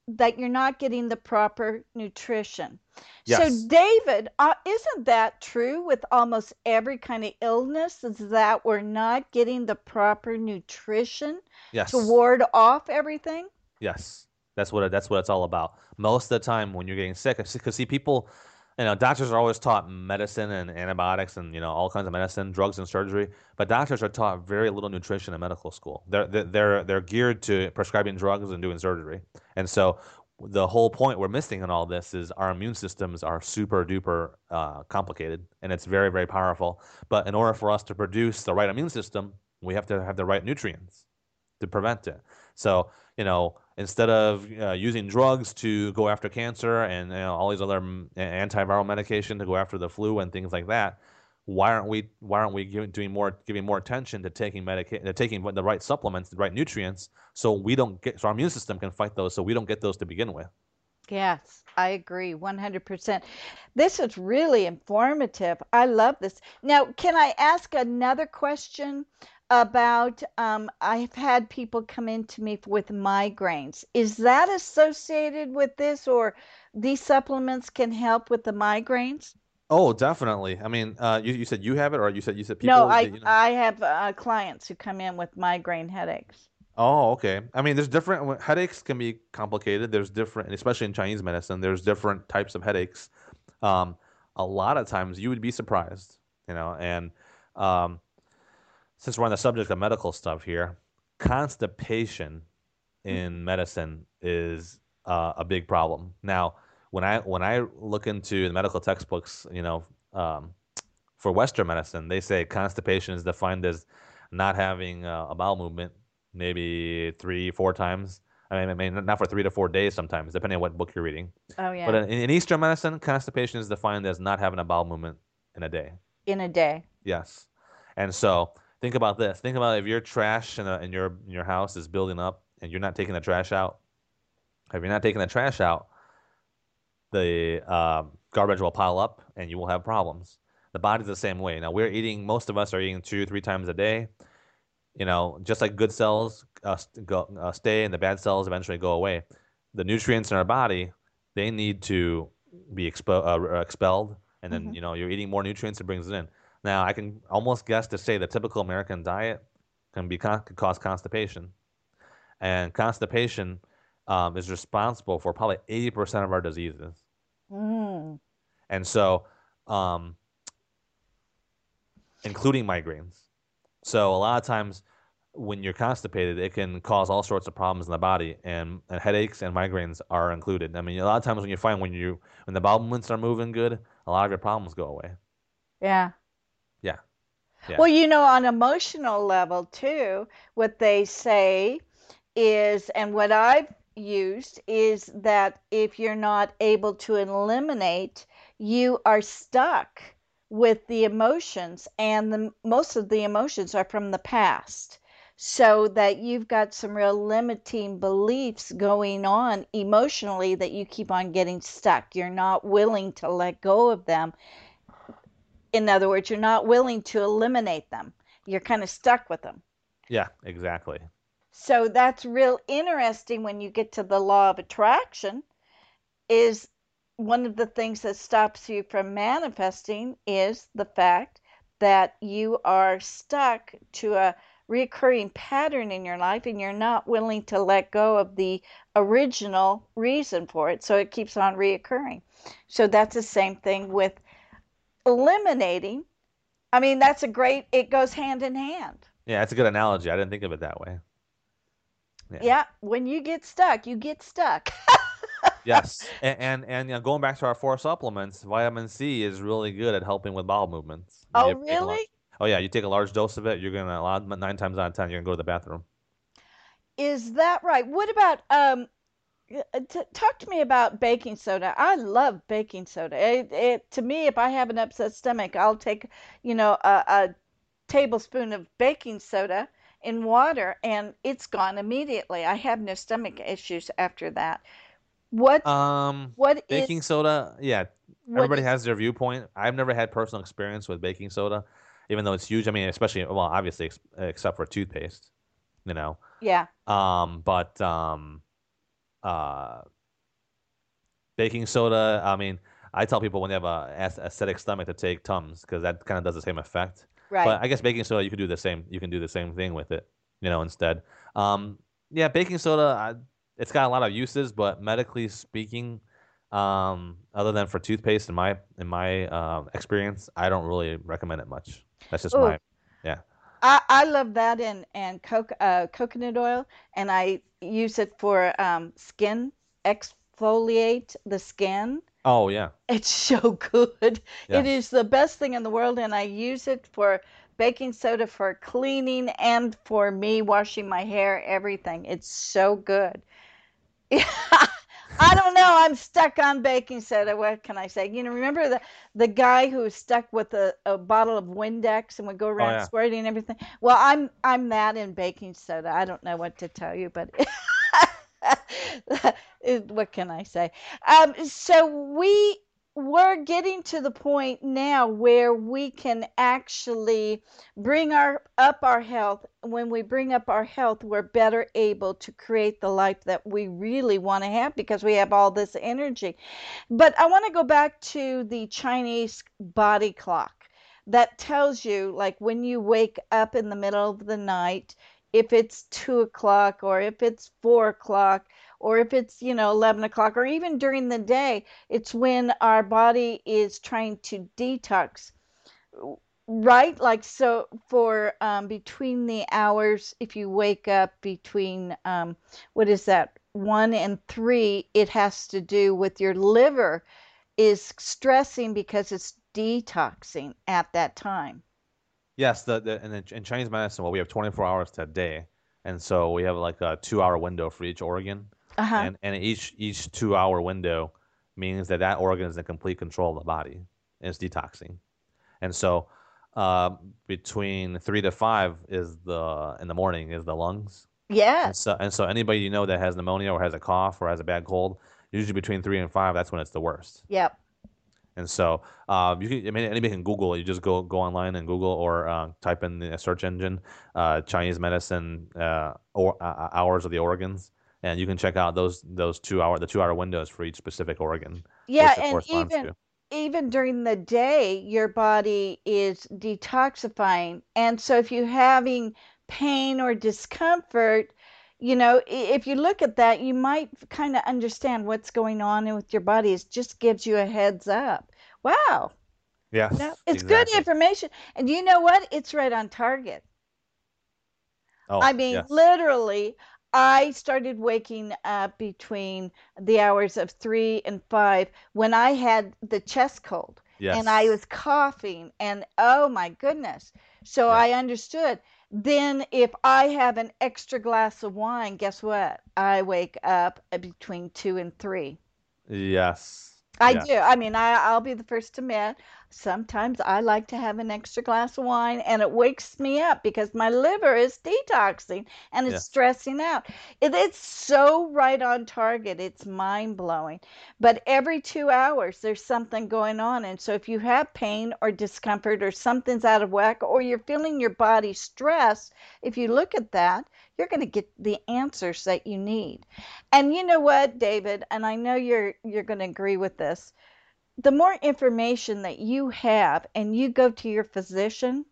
that you're not getting the proper nutrition. Yes. So, David, uh, isn't that true with almost every kind of illness? Is that we're not getting the proper nutrition Yes. to ward off everything? Yes, that's what that's what it's all about. Most of the time, when you're getting sick, because see, people, you know, doctors are always taught medicine and antibiotics and you know all kinds of medicine, drugs and surgery, but doctors are taught very little nutrition in medical school. They're they're they're, geared to prescribing drugs and doing surgery, and so the whole point we're missing in all this is our immune systems are super duper uh, complicated and it's very very powerful. But in order for us to produce the right immune system, we have to have the right nutrients to prevent it. So, you know, instead of uh, using drugs to go after cancer and you know, all these other antiviral medication to go after the flu and things like that, why aren't we why aren't we giving, doing more giving more attention to taking medica- to taking the right supplements, the right nutrients, so we don't get so our immune system can fight those, so we don't get those to begin with. Yes, I agree 100%. This is really informative. I love this. Now, can I ask another question about? Um, I've had people come in to me with migraines. Is that associated with this, or these supplements can help with the migraines? Oh, definitely. I mean, uh, you, you said you have it, or you said you said people. No, I you know- I have uh, clients who come in with migraine headaches. Oh, okay. I mean, there's different headaches can be complicated. There's different, and especially in Chinese medicine, there's different types of headaches. Um, a lot of times you would be surprised, you know. And um, since we're on the subject of medical stuff here, constipation in medicine is uh, a big problem. Now, when I when I look into the medical textbooks, you know, um, for Western medicine, they say constipation is defined as not having uh, a bowel movement maybe three, four times. I mean, I mean, not for three to four days sometimes, depending on what book you're reading. Oh yeah, But in, in Eastern medicine, constipation is defined as not having a bowel movement in a day. in a day. Yes. And so think about this. Think about if your trash in, a, in your in your house is building up and you're not taking the trash out. If you're not taking the trash out, the um, garbage will pile up and you will have problems. The body's the same way. Now we're eating. Most of us are eating two, three times a day. You know, just like good cells uh, go, uh, stay and the bad cells eventually go away. The nutrients in our body, they need to be expo- uh, expelled, and then Mhm. you know you're eating more nutrients, it brings it in. Now I can almost guess to say the typical American diet can be con- can cause constipation, and constipation um, is responsible for probably 80% of our diseases. Mm. And so, um, including migraines. So a lot of times when you're constipated, it can cause all sorts of problems in the body, and, and headaches and migraines are included. I mean, a lot of times when you find when you when the bowel movements are moving good, a lot of your problems go away. Yeah. Yeah. Well, you know, on emotional level too, what they say is, and what I've used is that if you're not able to eliminate, you are stuck with the emotions, and the most of the emotions are from the past. So that you've got some real limiting beliefs going on emotionally that you keep on getting stuck. You're not willing to let go of them. In other words, you're not willing to eliminate them. You're kind of stuck with them. Yeah, exactly. So that's real interesting when you get to the law of attraction is one of the things that stops you from manifesting is the fact that you are stuck to a recurring pattern in your life and you're not willing to let go of the original reason for it so it keeps on reoccurring so that's the same thing with eliminating i mean that's a great it goes hand in hand Yeah, that's a good analogy. I didn't think of it that way. Yeah. yeah when you get stuck you get stuck Yes, and and, and you know, going back to our four supplements, vitamin C is really good at helping with bowel movements. oh You take a really Oh yeah, you take a large dose of it, you're gonna nine times out of ten you're gonna go to the bathroom. Is that right? What about um t- talk to me about baking soda. I love baking soda. It, it to me if I have an upset stomach, I'll take, you know, a, a tablespoon of baking soda in water and it's gone immediately. I have no stomach issues after that. What Um, what is baking soda, yeah, everybody is- has their viewpoint. I've never had personal experience with baking soda, even though it's huge. I mean, especially well, obviously ex- except for toothpaste, you know. yeah. Um, but um, uh, baking soda. I mean, I tell people when they have a ac- acidic stomach to take Tums because that kind of does the same effect. Right. But I guess baking soda, you could do the same. You can do the same thing with it, you know, instead. Um, yeah, baking soda, I, it's got a lot of uses, but medically speaking, um, other than for toothpaste, in my in my uh, experience, I don't really recommend it much. That's just Ooh. my I, I love that and and coke, uh, coconut oil, and I use it for um, skin exfoliate the skin. Oh yeah, It's so good. Yeah. It is the best thing in the world, and I use it for baking soda for cleaning and for me washing my hair. Everything. It's so good. I don't know. I'm stuck on baking soda. What can I say? You know, remember the the guy who was stuck with a, a bottle of Windex and would go around yeah. squirting and everything. Well, I'm I'm that in baking soda. I don't know what to tell you, but what can I say? Um, so we we're getting to the point now where we can actually bring our up our health. When we bring up our health we're better able to create the life that we really want to have because we have all this energy. But i want to go back to the chinese body clock that tells you like when you wake up in the middle of the night if it's two o'clock or if it's four o'clock or if it's you know 11 o'clock or even during the day it's when our body is trying to detox right like so for um, between the hours if you wake up between um, what is that one and three it has to do with your liver is stressing because it's detoxing at that time yes. The, the in, the, in Chinese medicine, well, we have 24 hours to a day, and so we have like a two-hour window for each organ. Uh-huh. And and each each two hour window means that that organ is in complete control of the body. And it's detoxing. And so uh, between three to five is the in the morning is the lungs. And so and so anybody you know that has pneumonia or has a cough or has a bad cold usually between three and five that's when it's the worst. Yep. And so um, you can I mean anybody can Google it. You just go go online and Google or uh, type in the search engine uh, Chinese medicine uh, or uh, hours of the organs, and you can check out those those two hour the two hour windows for each specific organ. Yeah, and even to. even during the day, your body is detoxifying. And so if you're having pain or discomfort, you know, if you look at that, you might kind of understand what's going on with your body. It just gives you a heads up. Wow. Yes, No, it's good information. And you know what? It's right on target. Oh, I mean, yes. literally, I started waking up between the hours of three and five when I had the chest cold and I was coughing, and oh my goodness. So Yeah. I understood. Then, if I have an extra glass of wine, guess what? I wake up uh, between two and three. Yes. I Yeah. do. I mean, I, I'll be the first to admit, sometimes I like to have an extra glass of wine and it wakes me up because my liver is detoxing and it's Yeah. stressing out. It, it's so right on target. It's mind blowing. But every two hours, there's something going on. And so if you have pain or discomfort or something's out of whack or you're feeling your body stressed, if you look at that, you're going to get the answers that you need. And you know what, David, and I know you're you're going to agree with this. The more information that you have and you go to your physician,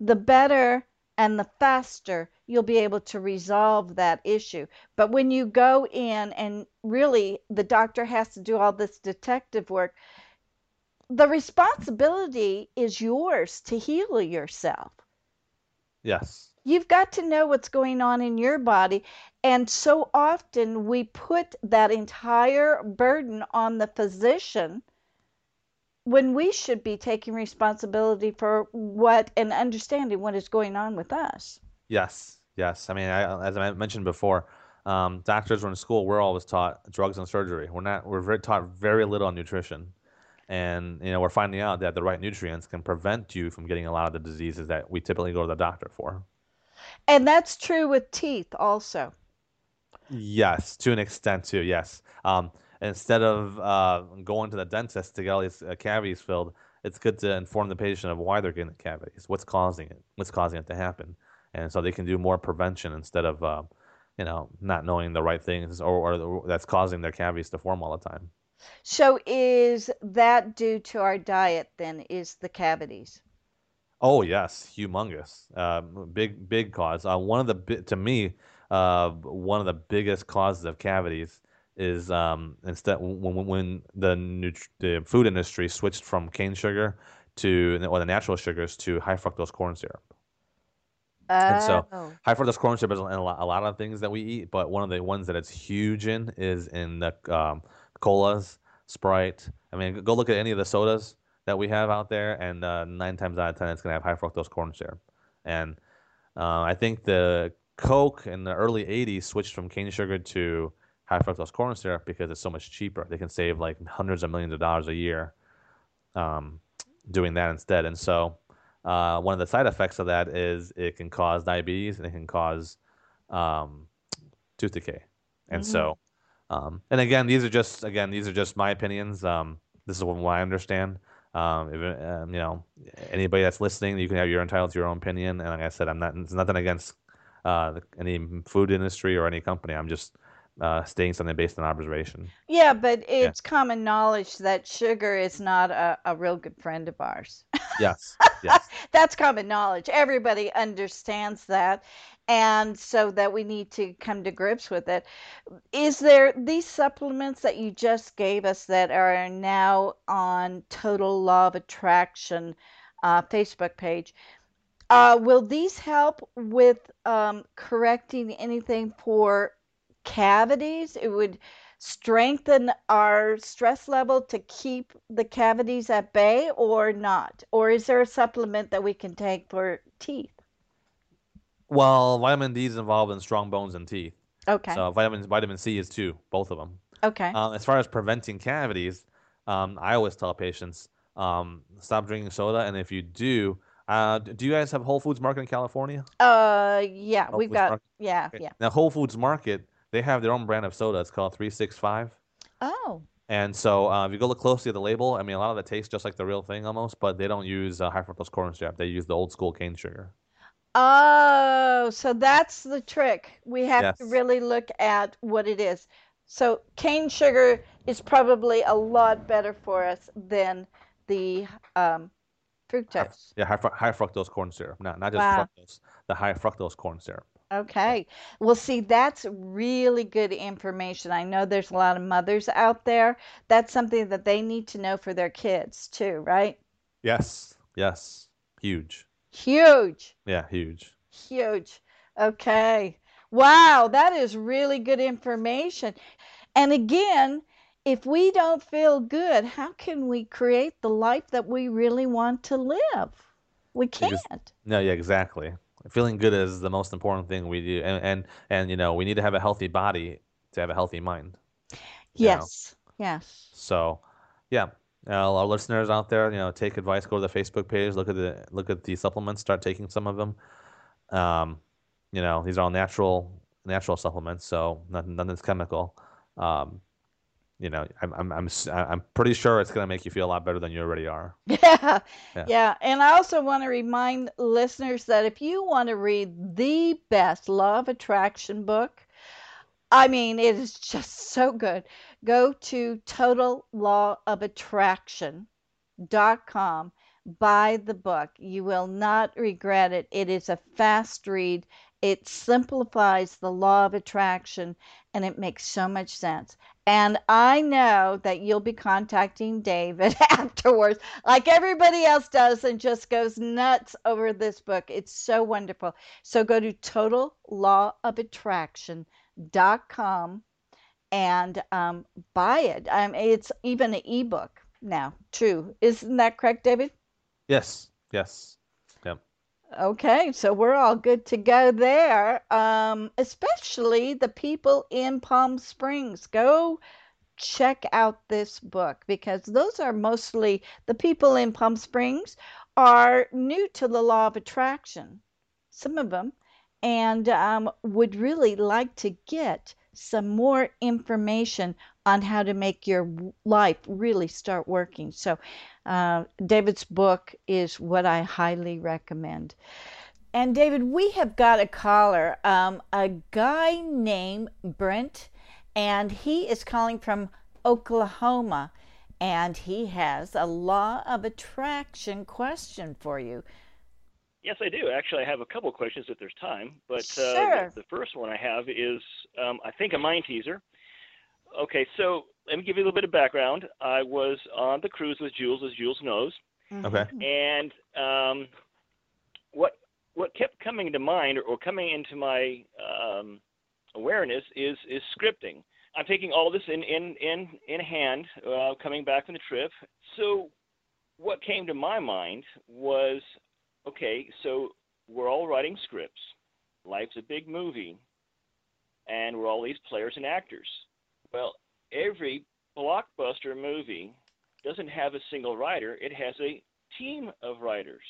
the better and the faster you'll be able to resolve that issue. But when you go in and really the doctor has to do all this detective work, the responsibility is yours to heal yourself. Yes. You've got to know what's going on in your body. And so often we put that entire burden on the physician when we should be taking responsibility for what and understanding what is going on with us. Yes. Yes. I mean, I, as I mentioned before, um, doctors were in school. We're always taught drugs and surgery. We're not. We're very, taught very little on nutrition, and you know we're finding out that the right nutrients can prevent you from getting a lot of the diseases that we typically go to the doctor for. And that's true with teeth also. Yes, to an extent too. Yes. Um, instead of uh, going to the dentist to get all these uh, cavities filled, it's good to inform the patient of why they're getting the cavities, what's causing it, what's causing it to happen, and so they can do more prevention instead of, uh, you know, not knowing the right things or, or that's causing their cavities to form all the time. So is that due to our diet then is the cavities? Oh yes, humongous, uh, big big cause. Uh, one of the to me, uh, one of the biggest causes of cavities is um, instead when when when the nut- the food industry switched from cane sugar to or the natural sugars to high fructose corn syrup. And so Oh. high fructose corn syrup is in a lot, a lot of things that we eat, but one of the ones that it's huge in is in the um, colas, Sprite. I mean, go look at any of the sodas that we have out there, and uh, nine times out of ten, it's going to have high fructose corn syrup. And uh, I think the Coke in the early '80s switched from cane sugar to high fructose corn syrup because it's so much cheaper. They can save like hundreds of millions of dollars a year um, doing that instead. And so, uh, one of the side effects of that is it can cause diabetes and it can cause um, tooth decay. And Mhm. so, um, and again, these are just again these are just my opinions. Um, this is what I understand. Um, if, um, you know, anybody that's listening, you can have you're entitled to your own opinion. And like I said, I'm not. It's nothing against uh, any food industry or any company. I'm just uh, stating something based on observation. Yeah, but it's common knowledge that sugar is not a, a real good friend of ours. Yes. Yes. That's common knowledge. Everybody understands that. And so that we need to come to grips with it. Is there these supplements that you just gave us that are now on Total Law of Attraction uh, Facebook page? Uh, will these help with um, correcting anything for cavities? It would strengthen our stress level to keep the cavities at bay or not? Or is there a supplement that we can take for teeth? Well, vitamin D is involved in strong bones and teeth. Okay. So vitamin vitamin C is too, both of them. okay. Um, as far as preventing cavities, um, I always tell patients um, stop drinking soda, and if you do, uh, do you guys have Whole Foods Market in California? Uh, yeah, Whole we've Foods got, Market? yeah, Okay. yeah. Now Whole Foods Market, they have their own brand of soda. It's called Three Six Five. Oh, And so, uh, if you go look closely at the label, I mean, a lot of it tastes just like the real thing almost, but they don't use uh, high fructose corn syrup. They use the old school cane sugar. Oh, so that's the trick. We have to really look at what it is. So cane sugar is probably a lot better for us than the um, High, fructose. yeah, high, high fructose corn syrup. Not not just Wow. fructose, the high fructose corn syrup. Okay. Well, see, that's really good information. I know there's a lot of mothers out there. That's something that they need to know for their kids too, right? Yes. Yes. Huge. Huge. Yeah, huge. Huge. Okay. Wow, that is really good information. And again, if we don't feel good, how can we create the life that we really want to live? We can't. No, yeah, exactly. Feeling good is the most important thing we do, and and and you know we need to have a healthy body to have a healthy mind. you know. Yes. Yes. So, yeah, uh, our listeners out there, you know, take advice. Go to the Facebook page. Look at the look at the supplements. Start taking some of them. Um, you know, these are all natural natural supplements, so nothing nothing's chemical. Um, you know, I'm I'm I'm I'm pretty sure it's gonna make you feel a lot better than you already are. Yeah, Yeah. yeah. And I also want to remind listeners that if you want to read the best law of attraction book, I mean, it is just so good. Go to totallawofattraction.com. Buy the book. You will not regret it. It is a fast read. It simplifies the law of attraction and it makes so much sense. And I know that you'll be contacting David afterwards, like everybody else does, and just goes nuts over this book. It's so wonderful. So go to totallawofattraction.com and um, buy it. Um, it's even an ebook now, too. Isn't that correct, David? Yes, yes. Okay, so we're all good to go there. Um, especially the people in Palm Springs. Go check out this book because those are mostly the people in Palm Springs are new to the law of attraction, some of them, and um, would really like to get some more information on how to make your life really start working. So, uh, David's book is what I highly recommend. And David, we have got a caller, um, a guy named Brent, and he is calling from Oklahoma, and he has a law of attraction question for you. Yes, I do. Actually, I have a couple questions if there's time. But uh, Sure. the, the first one I have is, um, I think, a mind teaser. Okay, so let me give you a little bit of background. I was on the cruise with Jules, as Jules knows, Okay. and um, what what kept coming to mind or coming into my um, awareness is is scripting. I'm taking all this in in in in hand, uh, coming back from the trip. So, what came to my mind was, okay, so we're all writing scripts. Life's a big movie, and we're all these players and actors. Well, every blockbuster movie doesn't have a single writer; it has a team of writers.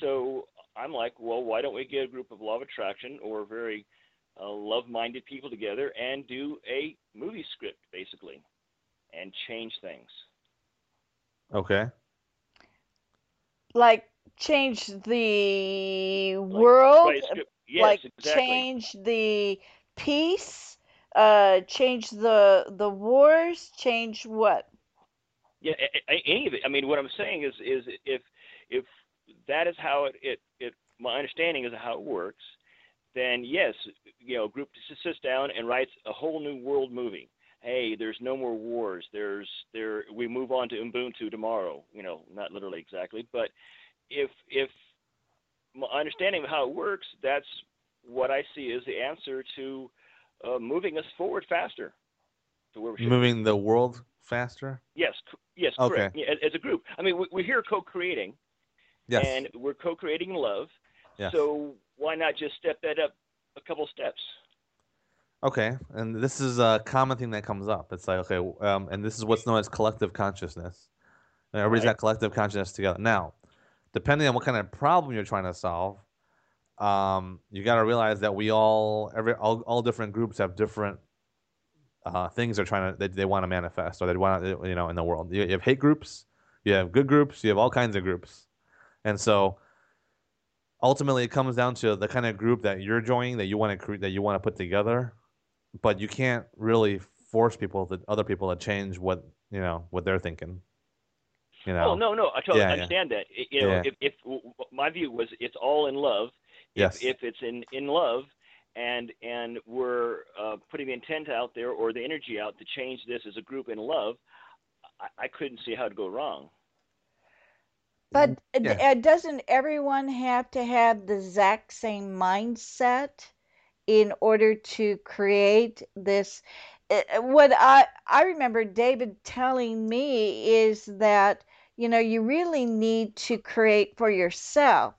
So I'm like, well, why don't we get a group of law of attraction or very uh, love-minded people together and do a movie script, basically, and change things. Okay. Like change the Like, world, write a script- Yes, like exactly. change the peace, uh, change the the wars, change what? Yeah, any of it. I mean, what I'm saying is, is if if that is how it, it, it my understanding is how it works, then yes, you know, group sits down and writes a whole new world movie. Hey, there's no more wars. There's there we move on to Ubuntu tomorrow. You know, not literally exactly, but if if my understanding of how it works, that's what I see as the answer to uh, moving us forward faster to where we should. be. Moving the world faster. Yes, yes, Okay. correct. Yeah, as, as a group. I mean, we, we're here co-creating, Yes. and we're co-creating love. Yes. So why not just step that up a couple steps? Okay, and this is a common thing that comes up. It's like, okay, um, and this is what's known as collective consciousness. And everybody's Right. got collective consciousness together. Now, depending on what kind of problem you're trying to solve, um, you got to realize that we all, every all, all different groups have different uh, things they're trying to they, they want to manifest or they want to, you know in the world. You, you have hate groups, you have good groups, you have all kinds of groups, and so ultimately it comes down to the kind of group that you're joining that you want to create that you want to put together but you can't really force people to other people to change what you know what they're thinking you know Oh no, no, I totally Yeah, yeah. understand that. It- you know, Yeah. if, if my view was it's all in love. If, Yes. if it's in in love, and and we're uh, putting the intent out there or the energy out to change this as a group in love, I, I couldn't see how to go wrong. But uh, Yeah. uh, doesn't everyone have to have the exact same mindset in order to create this? uh, uh, What I I remember David telling me is that you know you really need to create for yourself.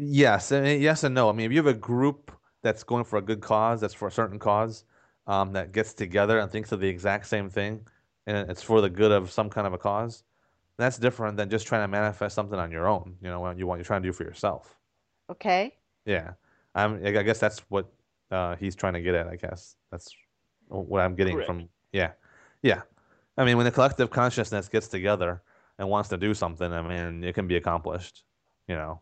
Yes, and and yes and no. I mean, if you have a group that's going for a good cause, that's for a certain cause, um, that gets together and thinks of the exact same thing, and it's for the good of some kind of a cause, that's different than just trying to manifest something on your own. You know, what you want you're trying to do for yourself. Okay. Yeah, I'm. I guess that's what uh, he's trying to get at. I guess that's what I'm getting Correct. from. Yeah, yeah. I mean, when the collective consciousness gets together and wants to do something, I mean, it can be accomplished. You know,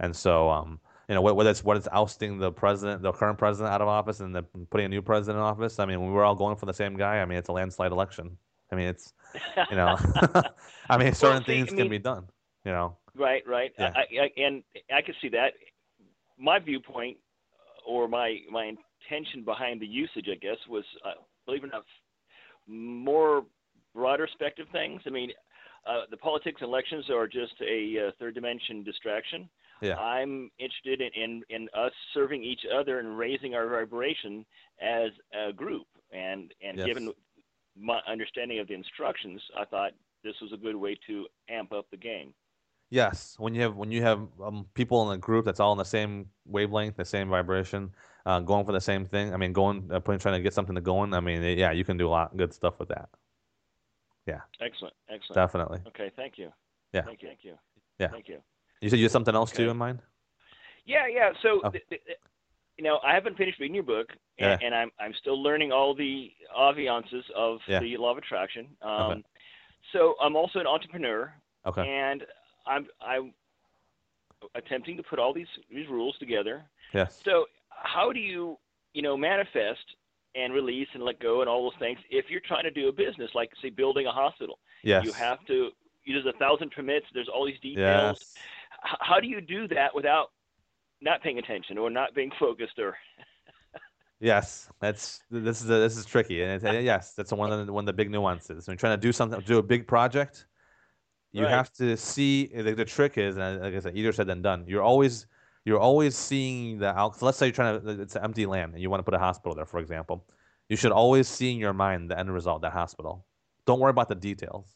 and so um, you know, whether it's what it's ousting the president, the current president out of office, and then putting a new president in office. I mean, we're all going for the same guy, I mean, it's a landslide election. I mean, it's you know, I mean, certain see, I things can be done. You know, Right, right. Yeah. I, I, and I can see that. My viewpoint, or my my intention behind the usage, I guess, was uh, believe it or not, more broader spectrum things. I mean, uh, the politics and elections are just a uh, third dimension distraction. Yeah. I'm interested in, in in us serving each other and raising our vibration as a group. And and Yes. given my understanding of the instructions, I thought this was a good way to amp up the game. Yes, when you have when you have um, people in a group that's all in the same wavelength, the same vibration, uh, going for the same thing. I mean, going uh, trying to get something to going. I mean, yeah, you can do a lot of good stuff with that. Yeah. Excellent, excellent. Definitely. Okay, thank you. Yeah. Thank you, thank you. Yeah. Thank you. You said you had something else too Okay. in mind? Yeah, yeah. So, Oh. th- th- you know, I haven't finished reading your book, Yeah. and, and I'm I'm still learning all the aviances of Yeah. the law of attraction. Um, Okay. So I'm also an entrepreneur, Okay. and I'm I'm attempting to put all these these rules together. Yes. So how do you you know manifest and release and let go and all those things if you're trying to do a business like say building a hospital? Yes. You have to. There's a thousand permits. There's all these details. Yes. How do you do that without not paying attention or not being focused or Yes, that's this is this is tricky, and it, yes, that's one of the one of the big nuances. When you're trying to do something, do a big project, you Right. have to see. The, the trick is, and like I said, easier said than done. You're always you're always seeing the out. Let's say you're trying to, it's an empty land, and you want to put a hospital there, for example. You should always see in your mind the end result, that hospital. Don't worry about the details.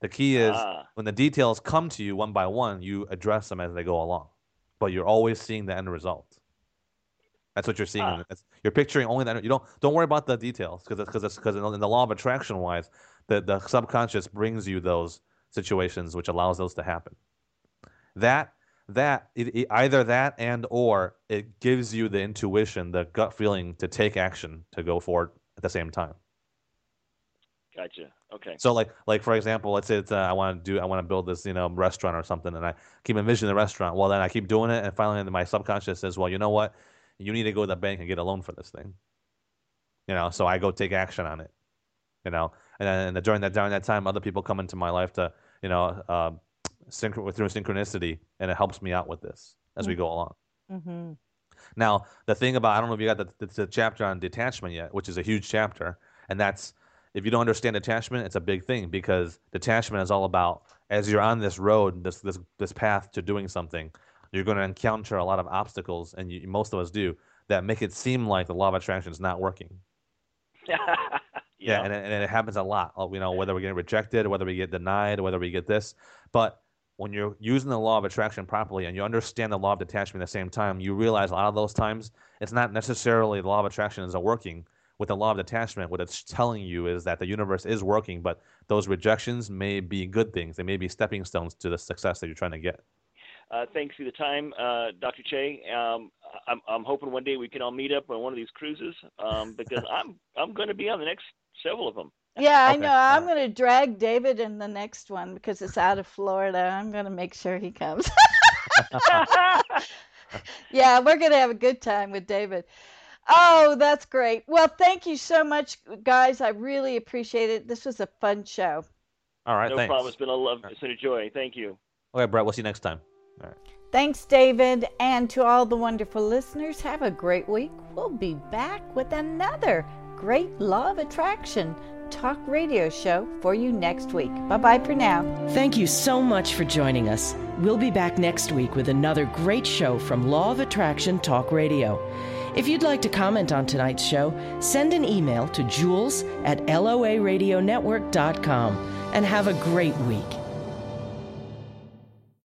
The key is Ah. when the details come to you one by one, you address them as they go along, but you're always seeing the end result. That's what you're seeing. in Ah. You're picturing only that. You don't don't worry about the details because because because in, the- in the law of attraction wise, the the subconscious brings you those situations which allows those to happen. That that it, it- either that and or it gives you the intuition, the gut feeling to take action to go forward at the same time. gotcha okay So like like for example, let's say it's uh, I want to do I want to build this you know restaurant or something, and I keep envisioning the restaurant. Well, then I keep doing it, and finally my subconscious says, well, you know what, you need to go to the bank and get a loan for this thing. You know, so I go take action on it. You know, and then and during that during that time, other people come into my life to you know uh, synch- through synchronicity, and it helps me out with this as we go along. Mm-hmm. Now, the thing about I don't know if you got the, the, the chapter on detachment yet, which is a huge chapter, and that's if you don't understand detachment, it's a big thing because detachment is all about as you're on this road, this this this path to doing something, you're going to encounter a lot of obstacles, and you, most of us do that make it seem like the law of attraction is not working. Yeah, yeah and, it- and it happens a lot. uh, You know, whether we get rejected, whether we get denied, whether we get this. But when you're using the law of attraction properly and you understand the law of detachment at the same time, you realize a lot of those times it's not necessarily the law of attraction isn't working. With the law of detachment, what it's telling you is that the universe is working, but those rejections may be good things. They may be stepping stones to the success that you're trying to get. uh, thanks for the time uh, dr che um, I'm, I'm hoping one day we can all meet up on one of these cruises um, because i'm i'm going to be on the next several of them Yeah, I Okay, know. I'm going to drag David in the next one because it's out of Florida. I'm going to make sure he comes. yeah, we're going to have a good time with David. Oh, that's great. Well, thank you so much, guys. I really appreciate it. This was a fun show. All right, no thanks. problem. It's been a love. It's been a joy. Thank you. Okay, Brett. We'll see you next time. All right. Thanks, David. And to all the wonderful listeners, have a great week. We'll be back with another great Law of Attraction talk radio show for you next week. Bye bye for now. Thank you so much for joining us. We'll be back next week with another great show from Law of Attraction Talk Radio. If you'd like to comment on tonight's show, send an email to jules at loaradionetwork.com and have a great week.